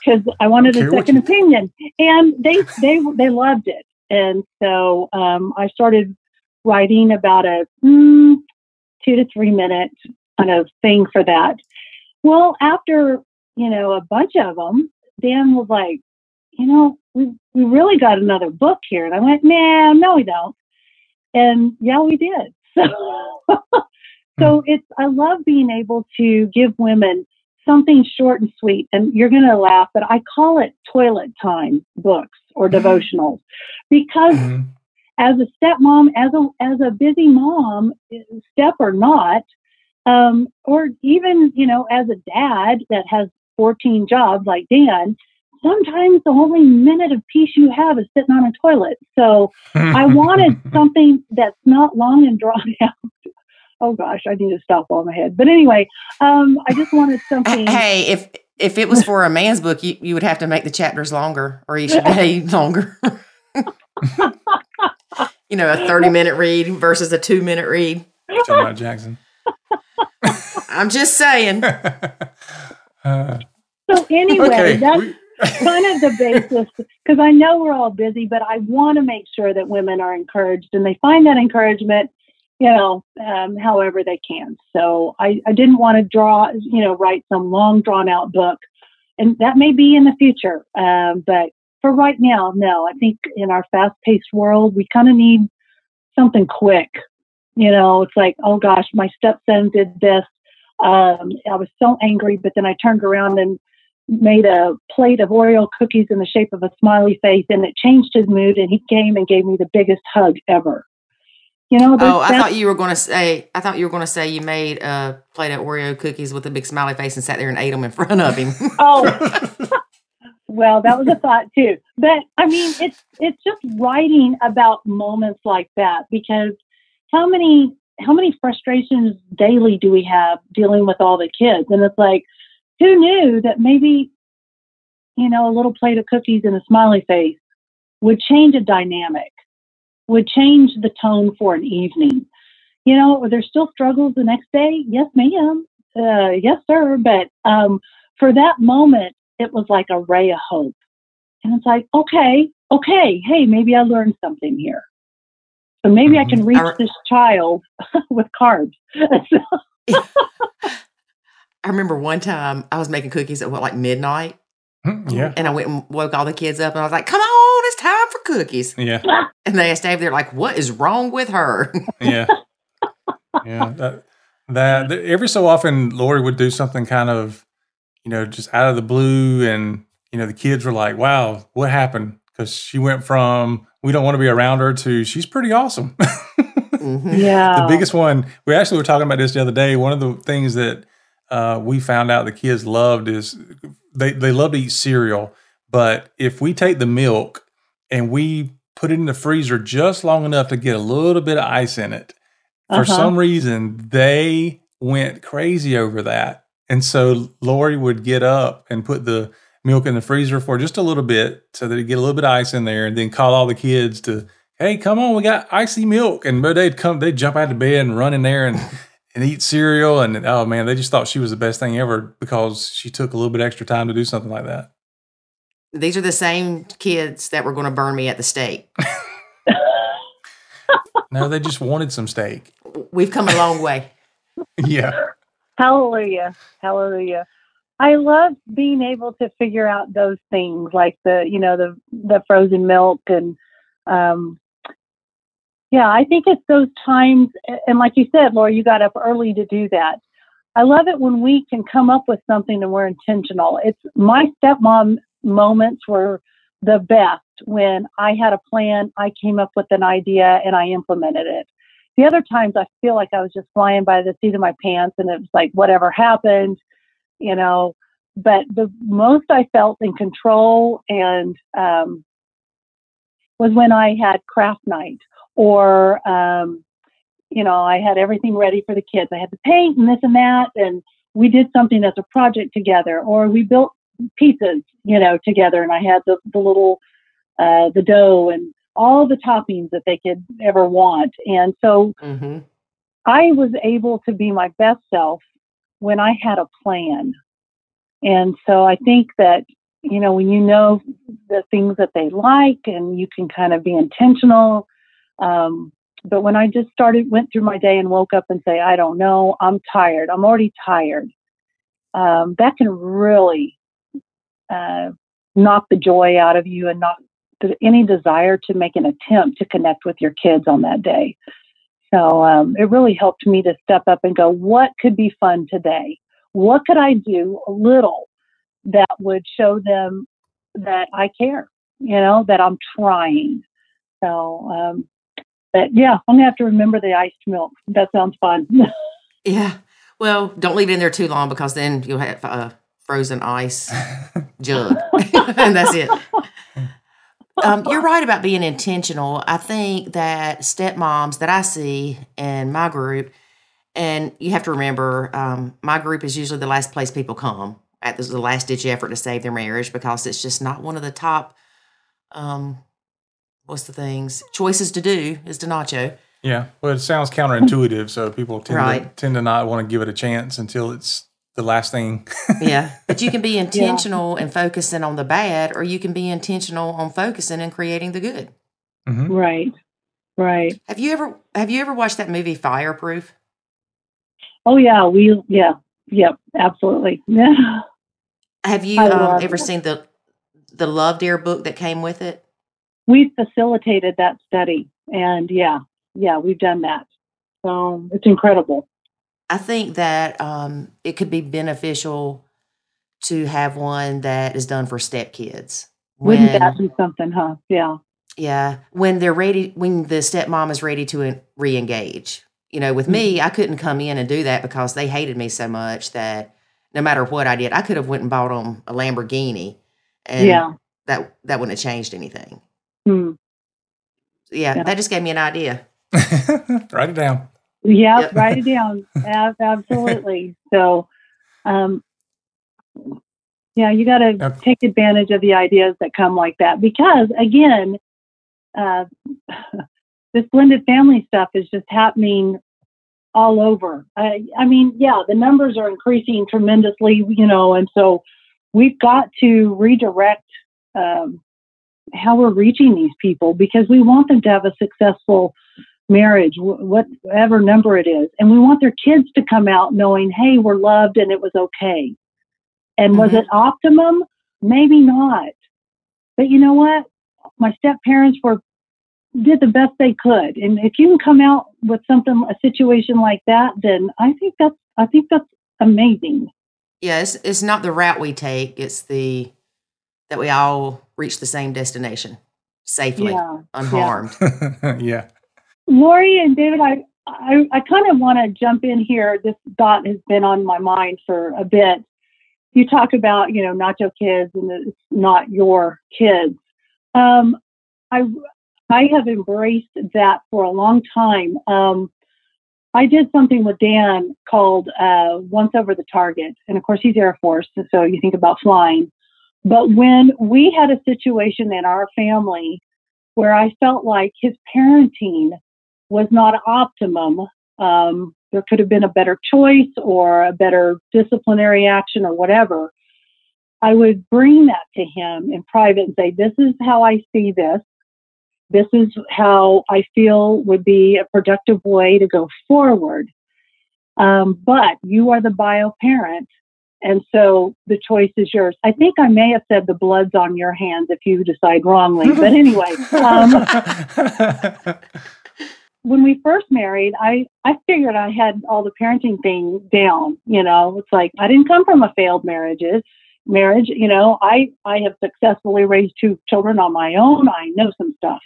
because I wanted a second opinion, and they they they loved it. And so um, I started writing about a mm, two to three minute kind of thing for that. Well, after, you know, a bunch of them, Dan was like, you know, we, we really got another book here. And I went, nah, no, we don't. And yeah, we did. So, so hmm. it's, I love being able to give women something short and sweet. And you're going to laugh, but I call it toilet time books or mm-hmm. devotionals because mm-hmm as a stepmom, as a as a busy mom, step or not, um, or even you know as a dad that has 14 jobs like Dan, sometimes the only minute of peace you have is sitting on a toilet. So I wanted something that's not long and drawn out. Oh gosh, I need to stop on my head. But anyway, um, I just wanted something. Hey, if if it was for a man's book, you, you would have to make the chapters longer or each day longer. you know, a 30 minute read versus a two minute read. Talking about Jackson. I'm just saying. Uh, so anyway, okay. that's kind of the basis because I know we're all busy, but I want to make sure that women are encouraged and they find that encouragement, you know, um, however they can. So I, I didn't want to draw, you know, write some long drawn out book, and that may be in the future. Um, but for right now, no. I think in our fast paced world, we kind of need something quick. You know, it's like, oh gosh, my stepson did this. Um, I was so angry, but then I turned around and made a plate of Oreo cookies in the shape of a smiley face, and it changed his mood. And he came and gave me the biggest hug ever. You know, Oh, I thought you were going to say. I thought you were going to say you made uh, a plate of Oreo cookies with a big smiley face and sat there and ate them in front of him. Oh, well, that was a thought too. But I mean, it's it's just writing about moments like that because how many how many frustrations daily do we have dealing with all the kids? And it's like, who knew that maybe you know a little plate of cookies and a smiley face would change a dynamic, would change the tone for an evening. You know, are there still struggles the next day? Yes, ma'am. Uh, yes, sir. But um, for that moment, it was like a ray of hope. And it's like, okay, okay, hey, maybe I learned something here. So maybe I can reach I re- this child with carbs. I remember one time I was making cookies at what like midnight, Hmm, yeah. and I went and woke all the kids up, and I was like, "Come on, it's time for cookies." Yeah. And they stayed there like, "What is wrong with her?" Yeah. Yeah. That, that, that- every so often, Lori would do something kind of, you know, just out of the blue. And, you know, the kids were like, wow, what happened? Because she went from, we don't want to be around her to, she's pretty awesome. Mhm. yeah. the biggest one, we actually were talking about this the other day. One of the things that uh, we found out the kids loved is they, they love to eat cereal. But if we take the milk and we put it in the freezer just long enough to get a little bit of ice in it, for Uh-huh. some reason they went crazy over that. And so Lori would get up and put the milk in the freezer for just a little bit so that it get a little bit of ice in there and then call all the kids to, hey, come on, we got icy milk. And but they'd come, they'd jump out of bed and run in there and, and eat cereal. And oh man, they just thought she was the best thing ever because she took a little bit extra time to do something like that. These are the same kids that were going to burn me at the stake. No, they just wanted some steak. We've come a long way. Yeah. Hallelujah. Hallelujah. I love being able to figure out those things like the, you know, the the frozen milk and um yeah, I think it's those times and like you said, Lori, you got up early to do that. I love it when we can come up with something and we're intentional. It's my stepmom moments were the best when I had a plan, I came up with an idea and I implemented it the other times I feel like I was just flying by the seat of my pants and it was like whatever happened, you know. But the most I felt in control and um, was when I had craft night or um, you know, I had everything ready for the kids. I had the paint and this and that and we did something as a project together or we built pizzas, you know, together and I had the, the little uh, the dough and all the toppings that they could ever want. And so hmm I was able to be my best self when I had a plan. And so I think that, you know, when you know the things that they like and you can kind of be intentional. Um, but when I just started, went through my day and woke up and say, I don't know, I'm tired, I'm already tired, um, that can really uh, knock the joy out of you and knock the, any desire to make an attempt to connect with your kids on that day. So um, it really helped me to step up and go, what could be fun today? What could I do a little that would show them that I care, you know, that I'm trying? So, um, but yeah, I'm going to have to remember the iced milk. That sounds fun. Yeah. Well, don't leave it in there too long because then you'll have a frozen ice jug, and that's it. Um, you're right about being intentional. I think that stepmoms that I see in my group, and you have to remember, um, my group is usually the last place people come at the, the last ditch effort to save their marriage because it's just not one of the top. Um, what's the things choices to do is to nacho. Yeah, well, it sounds counterintuitive, so people tend to tend to not want to give it a chance until it's the last thing. Yeah. But you can be intentional and focusing on the bad, or you can be intentional on focusing and creating the good. hmm right, right. Have you ever have you ever watched that movie Fireproof? Oh, yeah, we, yeah, yep, absolutely. Yeah. Have you um, ever it. seen the the Love Dare book that came with it? We facilitated that study. And yeah, yeah, we've done that. So it's incredible. I think that um, it could be beneficial to have one that is done for stepkids. Wouldn't that be something, huh? Yeah. Yeah. When they're ready, when the stepmom is ready to re engage. You know, with me, Mm-hmm. I couldn't come in and do that because they hated me so much that no matter what I did, I could have went and bought them a Lamborghini, and yeah. that that wouldn't have changed anything. Hmm. Yeah, Yeah. that just gave me an idea. Write it down. Yeah, Yep. write it down. Absolutely. So, um, yeah, you got to Yep. take advantage of the ideas that come like that because, again, uh, this blended family stuff is just happening all over. I, I mean, yeah, the numbers are increasing tremendously, you know, and so we've got to redirect um, how we're reaching these people because we want them to have a successful marriage, wh- whatever number it is. And we want their kids to come out knowing, hey, we're loved and it was okay. And was Mhm. it optimum? Maybe not. But you know what? My step parents were did the best they could. And if you can come out with something a situation like that, then I think that's I think that's amazing. Yeah, it's it's not the route we take; it's the that we all reach the same destination safely, Yeah. unharmed. yeah. Lori and David, I I, I kind of want to jump in here. This thought has been on my mind for a bit. You talk about, you know, nacho kids and it's not your kids. Um, I I have embraced that for a long time. Um, I did something with Dan called uh, Once Over the Target, and of course he's Air Force, so you think about flying. But when we had a situation in our family where I felt like his parenting was not optimum. Um, there could have been a better choice or a better disciplinary action or whatever. I would bring that to him in private and say, This is how I see this. This is how I feel would be a productive way to go forward. Um, but you are the bio parent. And so the choice is yours. I think I may have said the blood's on your hands if you decide wrongly. But anyway, um, when we first married, I, I figured I had all the parenting thing down. You know, it's like I didn't come from a failed marriages marriage. You know, I, I have successfully raised two children on my own. I know some stuff.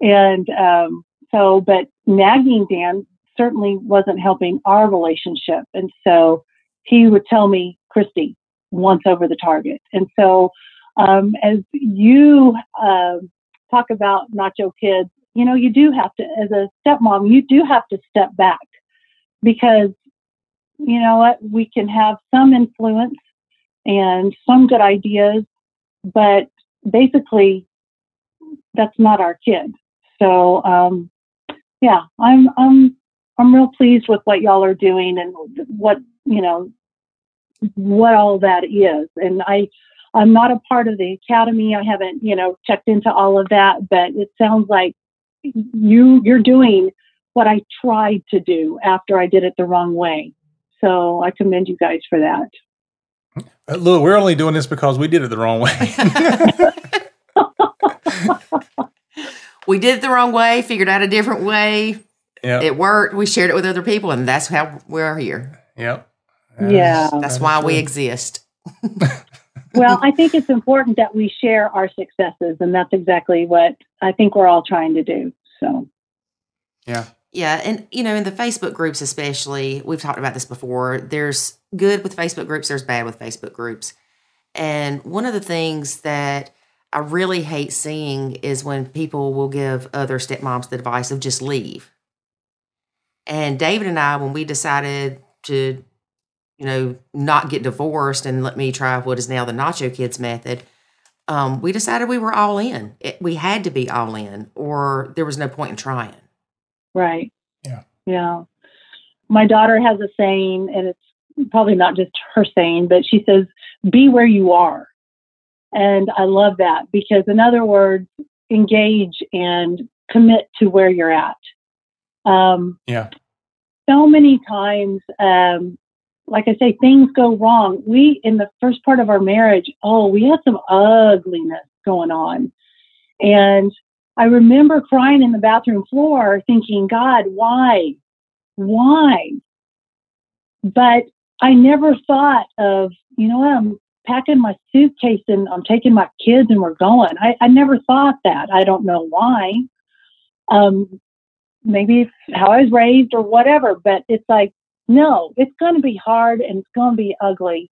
And um, so, but nagging Dan certainly wasn't helping our relationship. And so he would tell me, Kristie, once over the target. And so, um, as you uh, talk about nacho kids, you know, you do have to, as a stepmom, you do have to step back because, you know what, we can have some influence and some good ideas, but basically, that's not our kid. So, um, yeah, I'm, I'm, I'm real pleased with what y'all are doing and what, you know, what all that is. And I, I'm not a part of the academy. I haven't, you know, checked into all of that, but it sounds like you you're doing what I tried to do after I did it the wrong way. So I commend you guys for that. Uh, Look, we're only doing this because we did it the wrong way. we did it the wrong way, figured out a different way. yeah. It worked. We shared it with other people, and that's how we're here. Yep. Yeah. That's that why we exist. well, I think it's important that we share our successes, and that's exactly what I think we're all trying to do. So, Yeah. Yeah, and you know, in the Facebook groups especially, we've talked about this before. There's good with Facebook groups, there's bad with Facebook groups. And one of the things that I really hate seeing is when people will give other stepmoms the advice of just leave. And David and I, when we decided to, you know, not get divorced and let me try what is now the Nacho Kids method, um, we decided we were all in. It, we had to be all in, or there was no point in trying. right. Yeah. Yeah. My daughter has a saying, and it's probably not just her saying, but she says, be where you are. And I love that because, in other words, engage and commit to where you're at. Um, Yeah. so many times, um, like I say, things go wrong. We, in the first part of our marriage, oh, we had some ugliness going on. And I remember crying in the bathroom floor thinking, God, why? why? But I never thought of, you know what, I'm packing my suitcase and I'm taking my kids and we're going. I, I never thought that. I don't know why. Um, maybe how I was raised or whatever, but it's like, no, it's going to be hard and it's going to be ugly.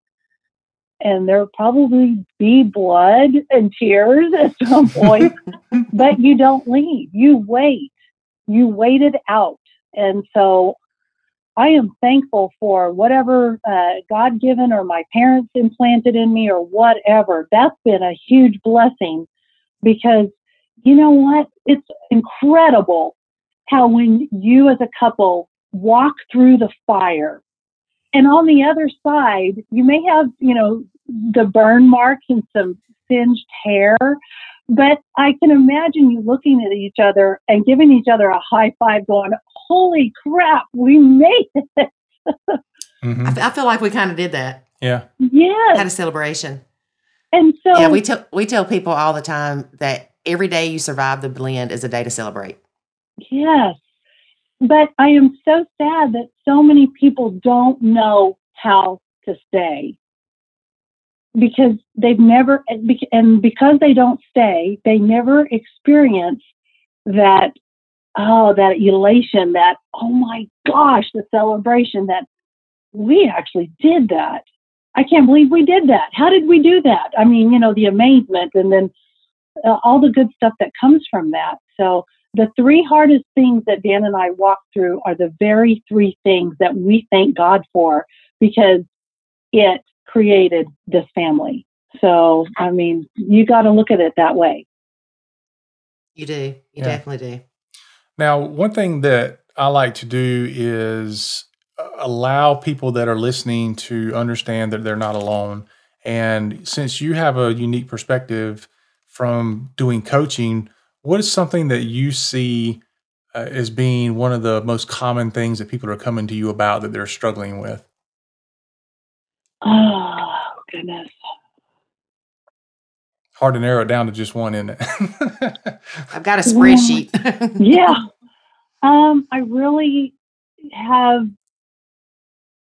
And there'll probably be blood and tears at some point, but you don't leave. You wait. You wait it out. And so I am thankful for whatever uh, God given or my parents implanted in me or whatever. That's been a huge blessing because you know what? It's incredible how when you as a couple walk through the fire and on the other side, you may have, you know, the burn marks and some singed hair, but I can imagine you looking at each other and giving each other a high five, going, Holy crap, we made it. mm-hmm. I, f- I feel like we kind of did that. Yeah. Yeah. Had a celebration. And so, yeah, we tell we tell people all the time that every day you survive the blend is a day to celebrate. Yes. But I am so sad that so many people don't know how to stay because they've never, and because they don't stay, they never experience that, oh, that elation, that, oh my gosh, the celebration that we actually did that. I can't believe we did that. How did we do that? I mean, you know, the amazement and then uh, all the good stuff that comes from that. So, the three hardest things that Dan and I walk through are the very three things that we thank God for because it created this family. So, I mean, you got to look at it that way. You do. You yeah. definitely do. Now, one thing that I like to do is uh, allow people that are listening to understand that they're not alone. And since you have a unique perspective from doing coaching, what is something that you see uh, as being one of the most common things that people are coming to you about that they're struggling with? Oh, goodness. Hard to narrow it down to just one, isn't it? I've got a spreadsheet. yeah. Um, I really have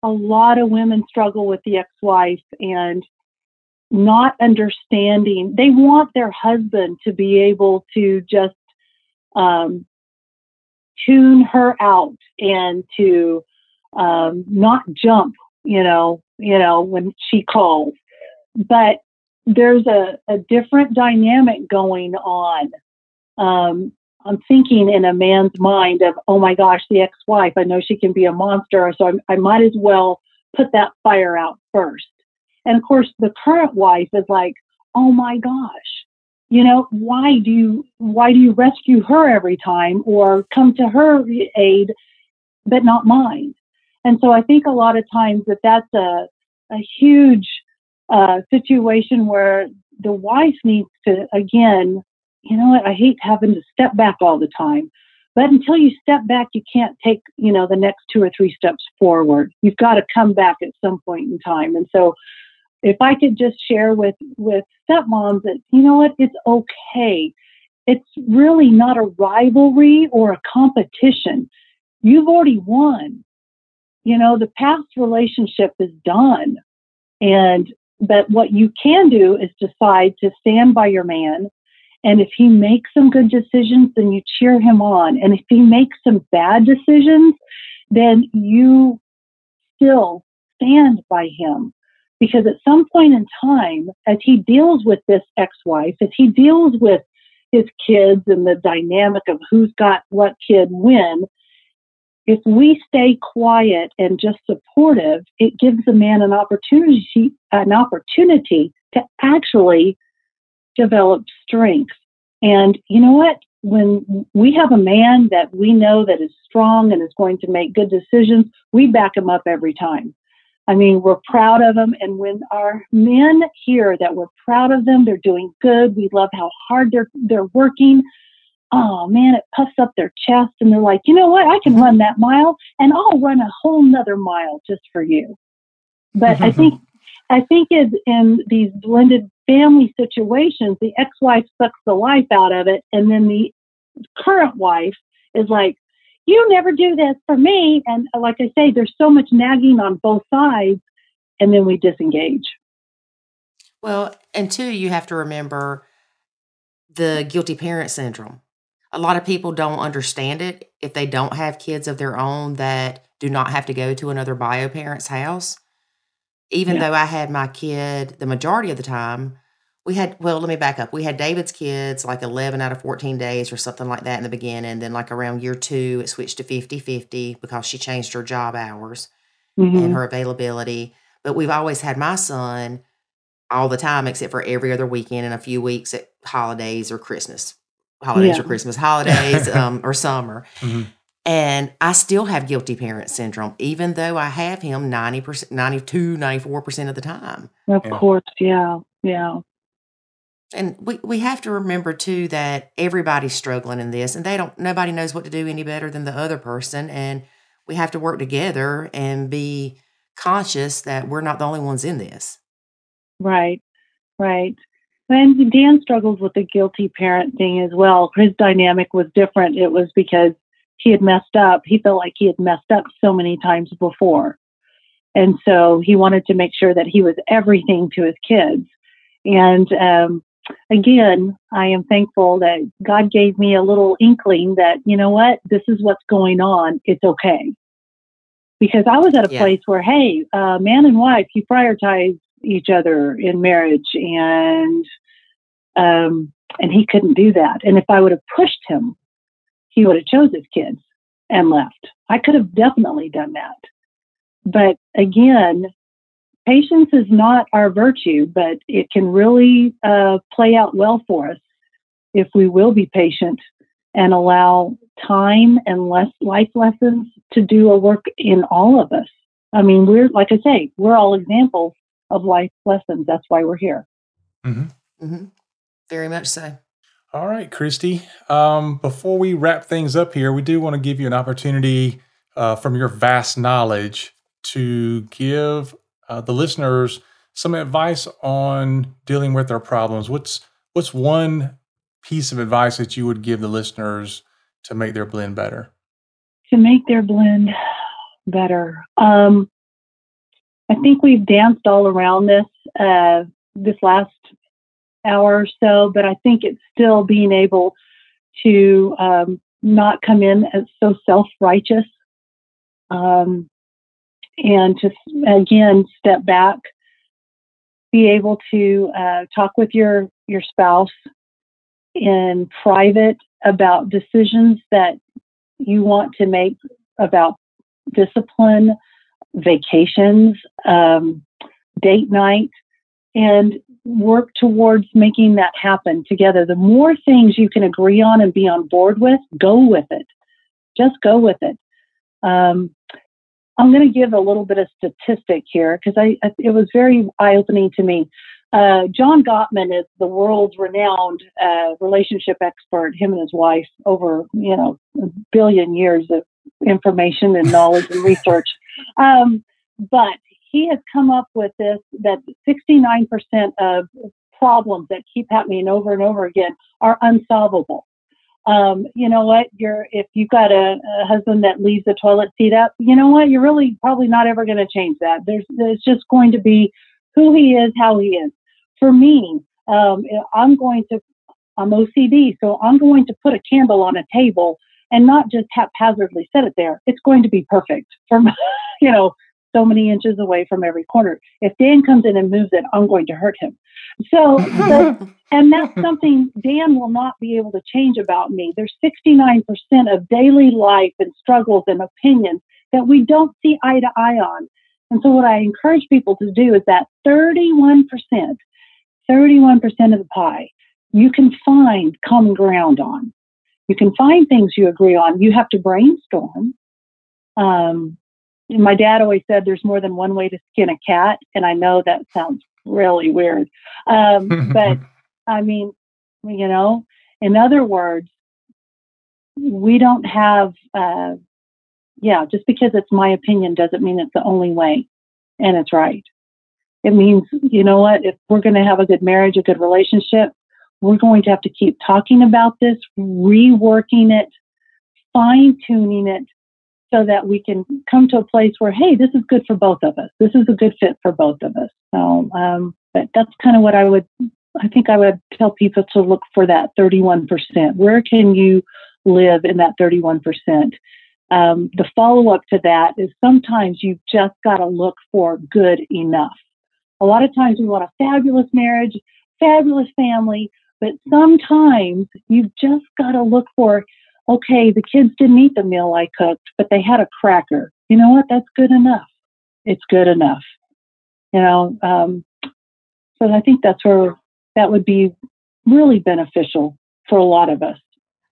a lot of women struggle with the ex wife and not understanding. They want their husband to be able to just um, tune her out and to um, not jump, you know, you know, when she calls. But there's a, a different dynamic going on. Um, I'm thinking in a man's mind of, oh my gosh, the ex-wife. I know she can be a monster, so I, I might as well put that fire out first. And of course, the current wife is like, oh my gosh, you know, why do you why do you rescue her every time or come to her aid, but not mine? And so I think a lot of times that that's a a huge uh, situation where the wife needs to again, you know what? I hate having to step back all the time. But until you step back, you can't take, you know, the next two or three steps forward. You've got to come back at some point in time. And so if I could just share with with stepmoms that you know what, it's okay. It's really not a rivalry or a competition. You've already won. You know, the past relationship is done. And but what you can do is decide to stand by your man. And if he makes some good decisions, then you cheer him on. And if he makes some bad decisions, then you still stand by him because at some point in time, as he deals with this ex wife, as he deals with his kids and the dynamic of who's got what kid when, if we stay quiet and just supportive, it gives a man an opportunity an opportunity to actually develop strength. And you know what? When we have a man that we know that is strong and is going to make good decisions, we back him up every time. I mean, we're proud of them. And when our men hear that we're proud of them, they're doing good, we love how hard they're, they're working. Oh man, it puffs up their chest and they're like, you know what? I can run that mile and I'll run a whole nother mile just for you. But I think, I think is in these blended family situations, the ex-wife sucks the life out of it. And then the current wife is like, you never do this for me. And like I say, there's so much nagging on both sides, and then we disengage. Well, and two, you have to remember the guilty parent syndrome. A lot of people don't understand it if they don't have kids of their own that do not have to go to another bio parent's house. Even Yeah. though I had my kid the majority of the time, we had, well, let me back up. We had David's kids like 11 out of 14 days or something like that in the beginning. Then, like around year two, it switched to 50 50 because she changed her job hours Mhm. and her availability. But we've always had my son all the time, except for every other weekend and a few weeks at holidays or Christmas, holidays or Christmas holidays um, or summer. Mhm. And I still have guilty parent syndrome, even though I have him 90%, 92, 94% of the time. Of Yeah. course, yeah, yeah. And we, we have to remember too that everybody's struggling in this and they don't nobody knows what to do any better than the other person. And we have to work together and be conscious that we're not the only ones in this. Right, right. And Dan struggles with the guilty parent thing as well. His dynamic was different. It was because he had messed up. He felt like he had messed up so many times before. And so he wanted to make sure that he was everything to his kids. And um, again, I am thankful that God gave me a little inkling that, you know what, this is what's going on. It's okay. Because I was at a Yeah. place where, hey, uh, man and wife, you prioritize each other in marriage, and um, and he couldn't do that. And if I would have pushed him, he would have chose his kids and left. I could have definitely done that. But again, patience is not our virtue, but it can really uh, play out well for us if we will be patient and allow time and less life lessons to do a work in all of us. I mean, we're like I say, we're all examples of life lessons. That's why we're here. hmm Very much so. All right, Kristie. Um, before we wrap things up here, we do want to give you an opportunity uh, from your vast knowledge to give uh, the listeners some advice on dealing with their problems. What's what's one piece of advice that you would give the listeners to make their blend better? to make their blend better. Um, I think we've danced all around this uh, this last hour or so, but I think it's still being able to um, not come in as so self righteous um, and just again step back, be able to uh, talk with your your spouse in private about decisions that you want to make about discipline, vacations, um, date night, and work towards making that happen together. The more things you can agree on and be on board with, go with it. Just go with it. Um, I'm going to give a little bit of statistic here because I, I it was very eye opening to me. Uh, John Gottman is the world's renowned uh, relationship expert. Him and his wife, over you know a billion years of information and knowledge and research. Um, but he has come up with this that 69% of problems that keep happening over and over again are unsolvable. Um, you know what? You're if you've got a, a husband that leaves the toilet seat up, you know what? You're really probably not ever going to change that. There's there's just going to be who he is, how he is. For me, um, I'm going to I'm OCD, so I'm going to put a candle on a table and not just haphazardly set it there. It's going to be perfect from you know so many inches away from every corner. If Dan comes in and moves it, I'm going to hurt him. So, so and that's something Dan will not be able to change about me. There's 69% of daily life and struggles and opinions that we don't see eye to eye on. And so, what I encourage people to do is that 31%, 31% of the pie, you can find common ground on. You can find things you agree on. You have to brainstorm. Um, my dad always said there's more than one way to skin a cat, and I know that sounds really weird. Um, but I mean, you know, in other words, we don't have, uh, yeah, just because it's my opinion doesn't mean it's the only way and it's right. It means, you know what, if we're going to have a good marriage, a good relationship, we're going to have to keep talking about this, reworking it, fine tuning it so that we can come to a place where, hey, this is good for both of us. This is a good fit for both of us. So, um, but that's kind of what I would, I think I would tell people to look for that 31%. Where can you live in that 31%? Um, the follow up to that is sometimes you've just got to look for good enough. A lot of times we want a fabulous marriage, fabulous family, but sometimes you've just got to look for okay, the kids didn't eat the meal I cooked, but they had a cracker. You know what? That's good enough. It's good enough. You know, um, so I think that's where that would be really beneficial for a lot of us.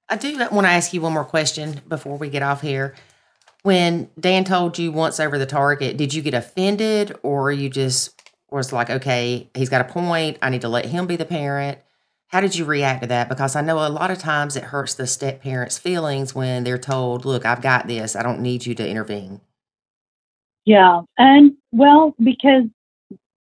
I do want to ask you one more question before we get off here. When Dan told you once over the target, did you get offended or you just was like, okay, he's got a point. I need to let him be the parent? How did you react to that? Because I know a lot of times it hurts the step parents' feelings when they're told, look, I've got this. I don't need you to intervene. Yeah. And well, because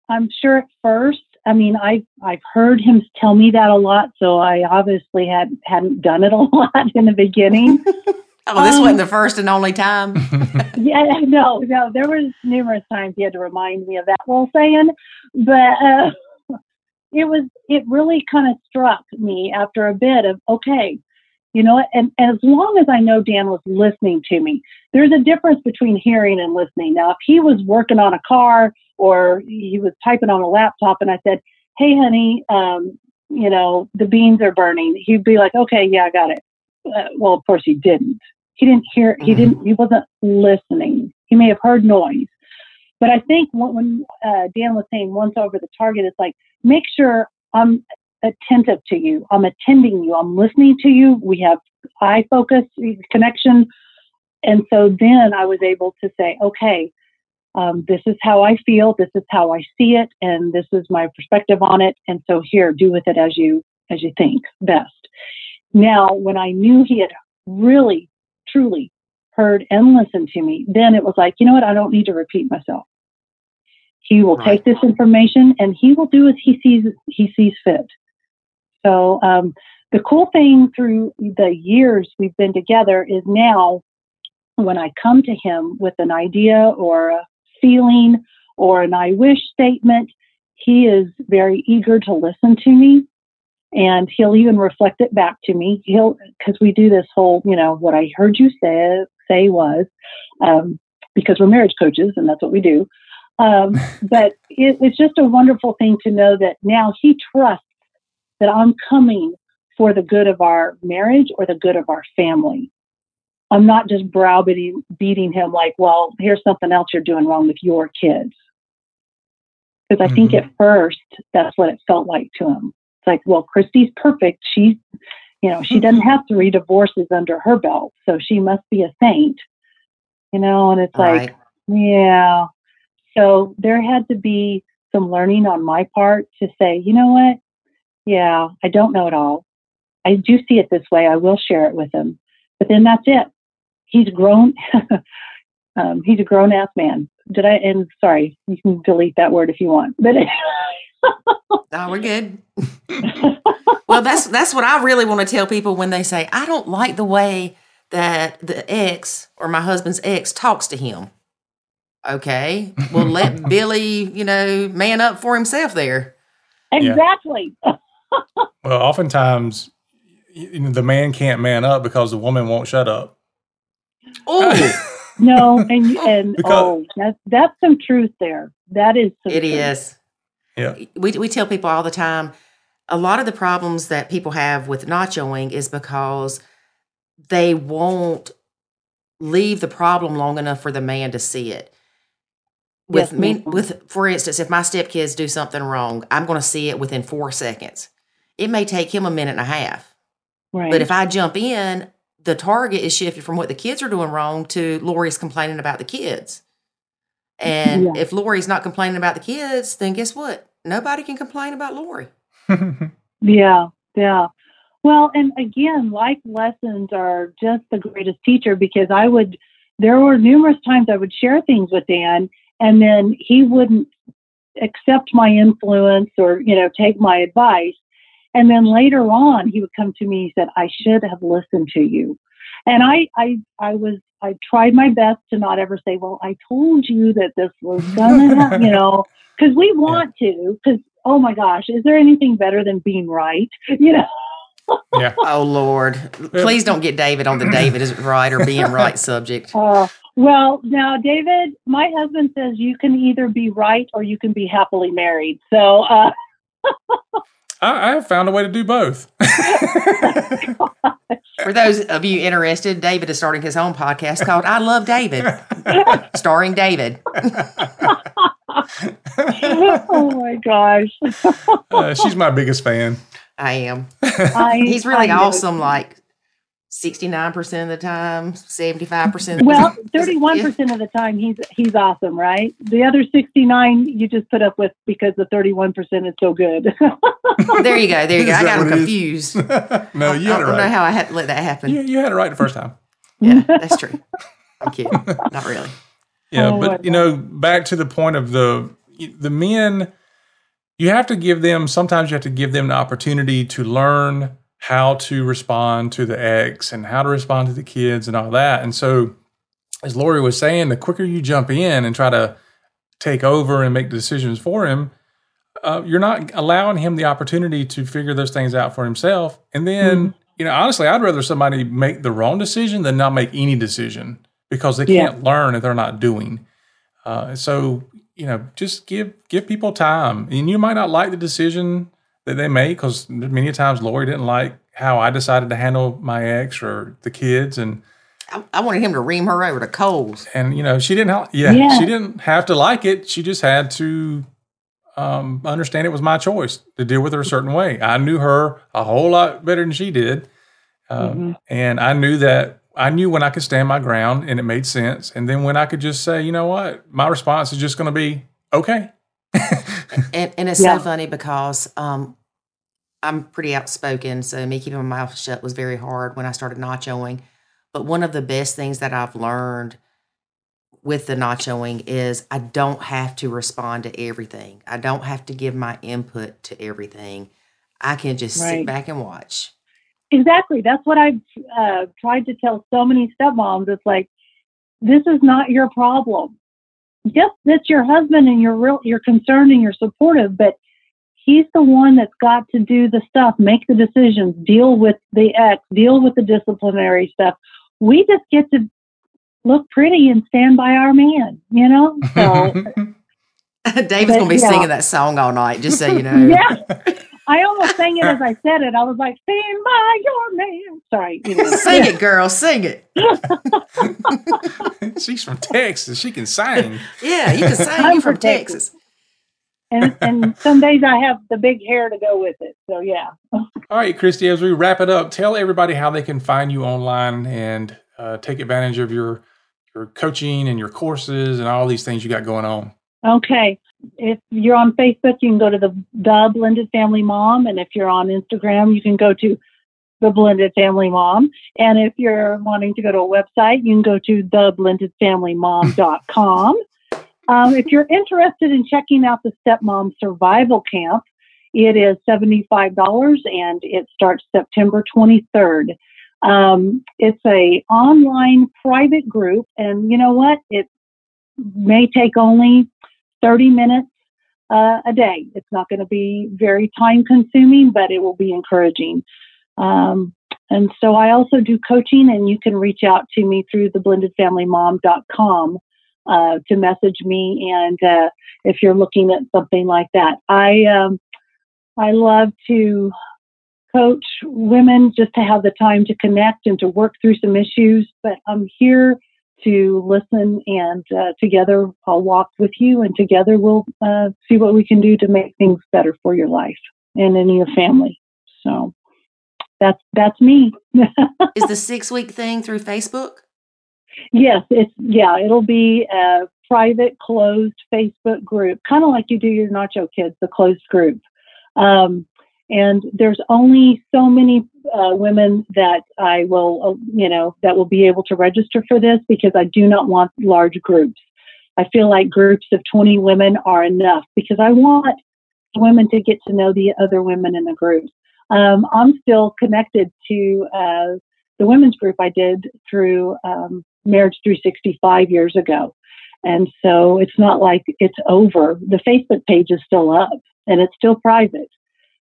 I'm sure at first, I mean, I I've heard him tell me that a lot, so I obviously had hadn't done it a lot in the beginning. oh, this um, wasn't the first and only time. yeah, no, no, there was numerous times he had to remind me of that whole saying, but uh, it was it really kind of struck me after a bit of okay you know and, and as long as i know dan was listening to me there's a difference between hearing and listening. Now if he was working on a car or he was typing on a laptop and i said hey honey um, you know the beans are burning he'd be like okay yeah i got it. Uh, well of course he didn't. He didn't hear he mm-hmm. didn't he wasn't listening. He may have heard noise. But I think when, uh, Dan was saying once over the target, it's like make sure I'm attentive to you. I'm attending you. I'm listening to you. We have eye focus connection. And so then I was able to say, okay, um, this is how I feel. This is how I see it, and this is my perspective on it. And so here, do with it as you as you think best. Now, when I knew he had really, truly heard and listened to me, then it was like, you know what? I don't need to repeat myself. He will right. take this information and he will do as he sees he sees fit. So um, the cool thing through the years we've been together is now when I come to him with an idea or a feeling or an I wish statement, he is very eager to listen to me and he'll even reflect it back to me. He'll, because we do this whole, you know, what I heard you say, say was, um, because we're marriage coaches and that's what we do. Um, but it, it's just a wonderful thing to know that now he trusts that I'm coming for the good of our marriage or the good of our family. I'm not just browbeating beating him like, well, here's something else you're doing wrong with your kids. Because I mm-hmm. think at first that's what it felt like to him. It's like, well, Kristie's perfect. She's, you know, she doesn't have three divorces under her belt, so she must be a saint. You know, and it's like, yeah, so there had to be some learning on my part to say, you know what? Yeah, I don't know it all. I do see it this way. I will share it with him. But then that's it. He's grown. um, he's a grown ass man. Did I? And sorry, you can delete that word if you want. But oh, we're good. well, that's that's what I really want to tell people when they say I don't like the way that the ex or my husband's ex talks to him. Okay. Well, let Billy, you know, man up for himself there. Exactly. Yeah. well, oftentimes the man can't man up because the woman won't shut up. Oh. no, and and because, oh, that's that's some truth there. That is It truth. is. Yeah. We we tell people all the time a lot of the problems that people have with nachoing is because they won't leave the problem long enough for the man to see it with yes, me with for instance if my stepkids do something wrong i'm going to see it within four seconds. It may take him a minute and a half. Right. but if i jump in the target is shifted from what the kids are doing wrong to lori's complaining about the kids. And yeah. if lori's not complaining about the kids then guess what? Nobody can complain about lori. Yeah yeah. Well and again life lessons are just the greatest teacher because i would there were numerous times i would share things with dan and then he wouldn't accept my influence or you know take my advice and then later on he would come to me and he said i should have listened to you And I, I, I was, I tried my best to not ever say, "Well, I told you that this was gonna," happen, you know, because we want to. Because oh my gosh, is there anything better than being right? You know. Yeah. Oh Lord, please don't get David on the David is right or being right subject. Uh, well, now, David, my husband says you can either be right or you can be happily married. So, uh, I, I have found a way to do both. For those of you interested, David is starting his own podcast called I Love David, starring David. oh my gosh. Uh, she's my biggest fan. I am. I, He's really I know. awesome, like 69% of the time, 75% of Well, thirty-one percent of the time he's he's awesome, right? The other sixty-nine you just put up with because the thirty-one percent is so good. There you go. There you go. I that got him what it is? confused. no, you I had it don't know how I had to let that happen. You, you had it right the first time. Yeah, that's true. I'm kidding. Not really. Yeah, Oh, but you know, back to the point of the the men, you have to give them. Sometimes you have to give them the opportunity to learn how to respond to the ex and how to respond to the kids and all that. And so, as Lori was saying, the quicker you jump in and try to take over and make decisions for him, uh, you're not allowing him the opportunity to figure those things out for himself. And then, you know, honestly, I'd rather somebody make the wrong decision than not make any decision because they Yeah. can't learn if they're not doing. Uh, so, you know, just give give people time, and you might not like the decision that they make because many times Lori didn't like how I decided to handle my ex or the kids, and I, I wanted him to ream her over to Coles. and you know she didn't ha- yeah, Yeah. she didn't have to like it she just had to um, understand it was my choice to deal with her a certain way i knew her a whole lot better than she did um, Mhm. and i knew that i knew when i could stand my ground and it made sense and then when i could just say you know what my response is just going to be okay And, and it's Yeah. so funny because um, I'm pretty outspoken, so me keeping my mouth shut was very hard when I started nachoing. But one of the best things that I've learned with the nachoing is I don't have to respond to everything. I don't have to give my input to everything. I can just sit back and watch. exactly. That's what I've uh, tried to tell so many stepmoms. It's like, this is not your problem. Yes, that's your husband, and you're real, you're concerned and you're supportive, but he's the one that's got to do the stuff, make the decisions, deal with the ex, deal with the disciplinary stuff. We just get to look pretty and stand by our man, you know. So David's going to be yeah. singing that song all night, just so you know. yeah, I almost sang it as I said it. I was like, "Stand by your man." Sorry, you know. Sing it, girl. Sing it. she's from texas she can sing Yeah, you can sing. I'm You from from Texas. Texas. and and some days I have the big hair to go with it. So yeah. all right kristie as we wrap it up tell everybody how they can find you online and uh, take advantage of your your coaching and your courses and all these things you got going on Okay. If you're on Facebook, you can go to the the Blended Family Mom, and if you're on Instagram, you can go to the Blended Family Mom. And if you're wanting to go to a website, you can go to theblendedfamilymom.com. um, if you're interested in checking out the Stepmom Survival Camp, it is $75 and it starts September 23rd. Um, it's a online private group, and you know what? It may take only 30 minutes uh, a day. It's not going to be very time consuming, but it will be encouraging. Um, and so I also do coaching, and you can reach out to me through theblendedfamilymom.com uh, to message me. And uh, if you're looking at something like that, I um, I love to coach women just to have the time to connect and to work through some issues. But I'm here to listen and uh, together I'll walk with you and together we'll uh, see what we can do to make things better for your life and in your family. So that's that's me. Is the six week thing through Facebook? yes, it's yeah, it'll be a private closed Facebook group, kind of like you do your Nacho Kids, the closed group. Um, and there's only so many uh, women that I will, uh, you know, that will be able to register for this because I do not want large groups. I feel like groups of 20 women are enough because I want women to get to know the other women in the group. Um, I'm still connected to uh, the women's group I did through um, Marriage 365 years ago. And so it's not like it's over. The Facebook page is still up and it's still private,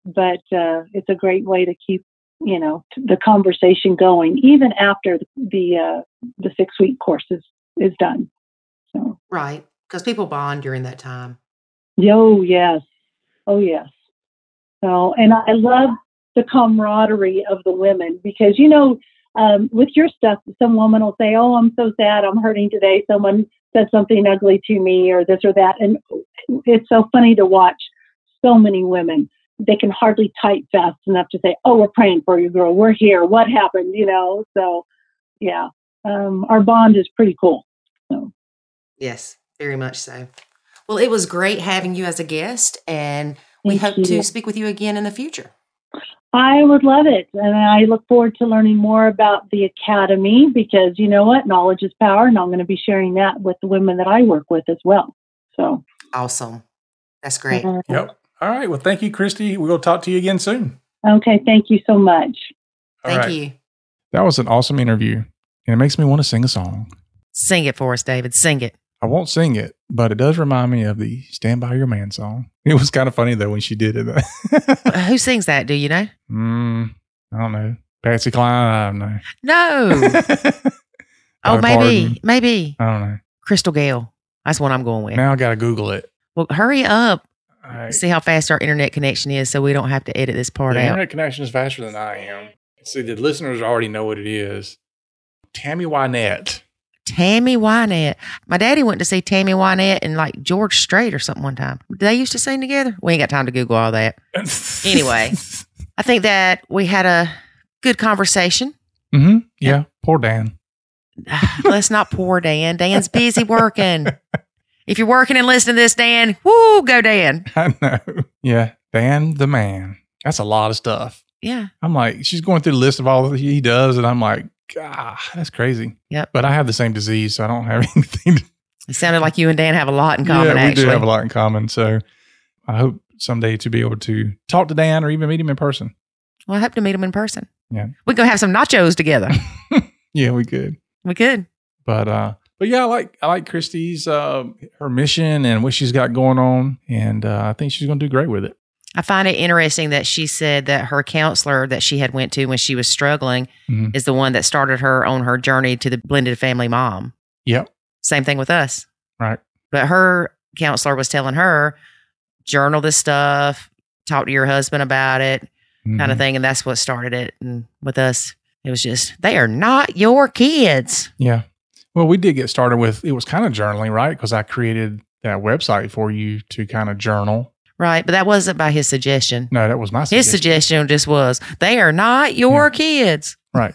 but uh, it's a great way to keep, you know, the conversation going even after the the, uh, the six week course is, is done. So, Right. Because people bond during that time. oh yes, oh yes. So, and I love the camaraderie of the women because you know, um, with your stuff, some woman will say, "Oh, I'm so sad. I'm hurting today. Someone said something ugly to me, or this or that," and it's so funny to watch so many women. They can hardly type fast enough to say, "Oh, we're praying for you, girl. We're here. What happened?" You know. So, yeah, um, our bond is pretty cool. So, Yes, very much so. Well, it was great having you as a guest, and we Thank hope to speak with you again in the future. I would love it. And I look forward to learning more about the Academy because you know what? Knowledge is power. And I'm going to be sharing that with the women that I work with as well. So, Awesome. That's great. uh, Yep. All right. Well, thank you, Kristie. We'll talk to you again soon. okay. Thank you so much. All Thank right. you. That was an awesome interview. And it makes me want to sing a song. Sing it for us, David. Sing it. I won't sing it, but it does remind me of the Stand By Your Man song. It was kind of funny, though, when she did it. Who sings that? Do you know? mm, I don't know. Patsy Cline? I don't know. No. oh, Dolly maybe. Parton? Maybe. I don't know. Crystal Gayle. That's what I'm going with. Now I got to Google it. Well, hurry up. Right. See how fast our internet connection is so we don't have to edit this part the out. internet connection is faster than I am. See, the listeners already know what it is. Tammy Wynette. Tammy Wynette. My daddy went to see Tammy Wynette and like George Strait or something one time. They used to sing together. We ain't got time to Google all that. Anyway. I think that we had a good conversation. Mm-hmm. Yeah. Poor Dan. Let's not poor Dan. Dan's busy working. If you're working and listening to this, Dan, woo, go Dan. I know. Yeah. Dan the man. That's a lot of stuff. Yeah. I'm like, she's going through the list of all that he does, and I'm like, God, that's crazy. Yep. But I have the same disease, so I don't have anything. To, It sounded like you and Dan have a lot in common, yeah, we actually. do have a lot in common. So I hope someday to be able to talk to Dan or even meet him in person. well, I hope to meet him in person. Yeah. We go have some nachos together. Yeah, we could. we could. But uh, but yeah, I like I like Kristie's uh her mission and what she's got going on, and uh, I think she's going to do great with it. I find it interesting that she said that her counselor that she had went to when she was struggling Mhm. is the one that started her on her journey to the blended family mom. Yep. Same thing with us. Right. But her counselor was telling her, journal this stuff, talk to your husband about it, kind Mhm. of thing. And that's what started it. And with us, it was just, they are not your kids. Yeah. Well, we did get started with it was kind of journaling, right? Because I created that website for you to kind of journal. Right. But that wasn't by his suggestion. No, that was my His suggestion. suggestion just was, they are not your kids. Right.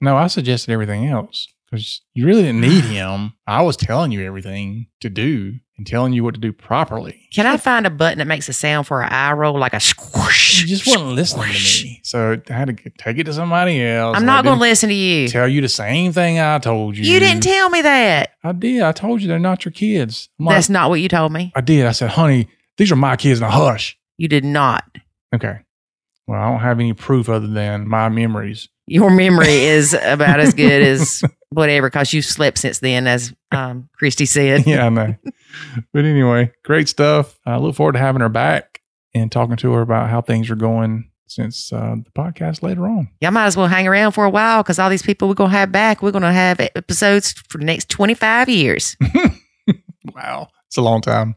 No, I suggested everything else because you really didn't need him. I was telling you everything to do and telling you what to do properly. Can I find a button that makes a sound for an eye roll, like a squish? You just wasn't listening to me. So I had to take it to somebody else. I'm not going to listen to you. Tell you the same thing I told you. You didn't tell me that. I did. I told you they're not your kids. I'm like, That's not what you told me. I did. I said, honey, these are my kids. Now hush. You did not. Okay. Well, I don't have any proof other than my memories. Your memory is about as good as whatever, because you've slept since then, as um, Kristie said. yeah, I know. but anyway, great stuff. I look forward to having her back and talking to her about how things are going since uh, the podcast later on. Y'all might as well hang around for a while because all these people we're going to have back, we're going to have episodes for the next 25 years. Wow. It's a long time.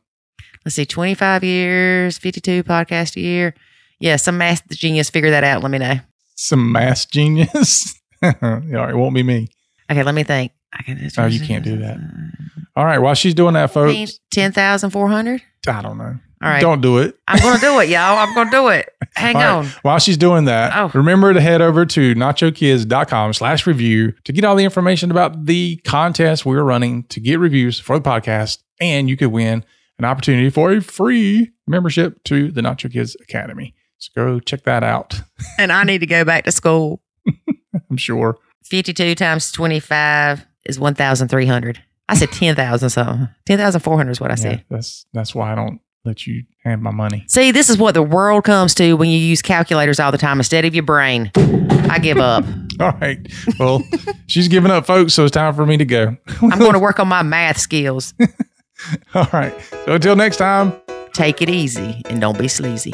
Let's see, 25 years, 52 podcast a year. Yeah, some math genius figure that out. Let me know. Some mass genius. yeah, it won't be me. Okay, let me think. I can, Oh, you can't do that. All right. While she's doing that, folks, 10,400? I don't know. All right. Don't do it. I'm going to do it, y'all. I'm going to do it. Hang right. on. While she's doing that, Oh. remember to head over to nachokids.com slash review to get all the information about the contest we're running to get reviews for the podcast. And you could win an opportunity for a free membership to the Nacho Kids Academy. So go check that out. And I need to go back to school. I'm sure. 52 times 25 is 1,300. I said 10,000 something. 10,400 is what I Yeah, said. that's that's why I don't let you have my money. See, this is what the world comes to when you use calculators all the time instead of your brain. I give up. All right. Well, she's giving up, folks. So it's time for me to go. I'm going to work on my math skills. All right. So until next time. Take it easy and don't be sleazy.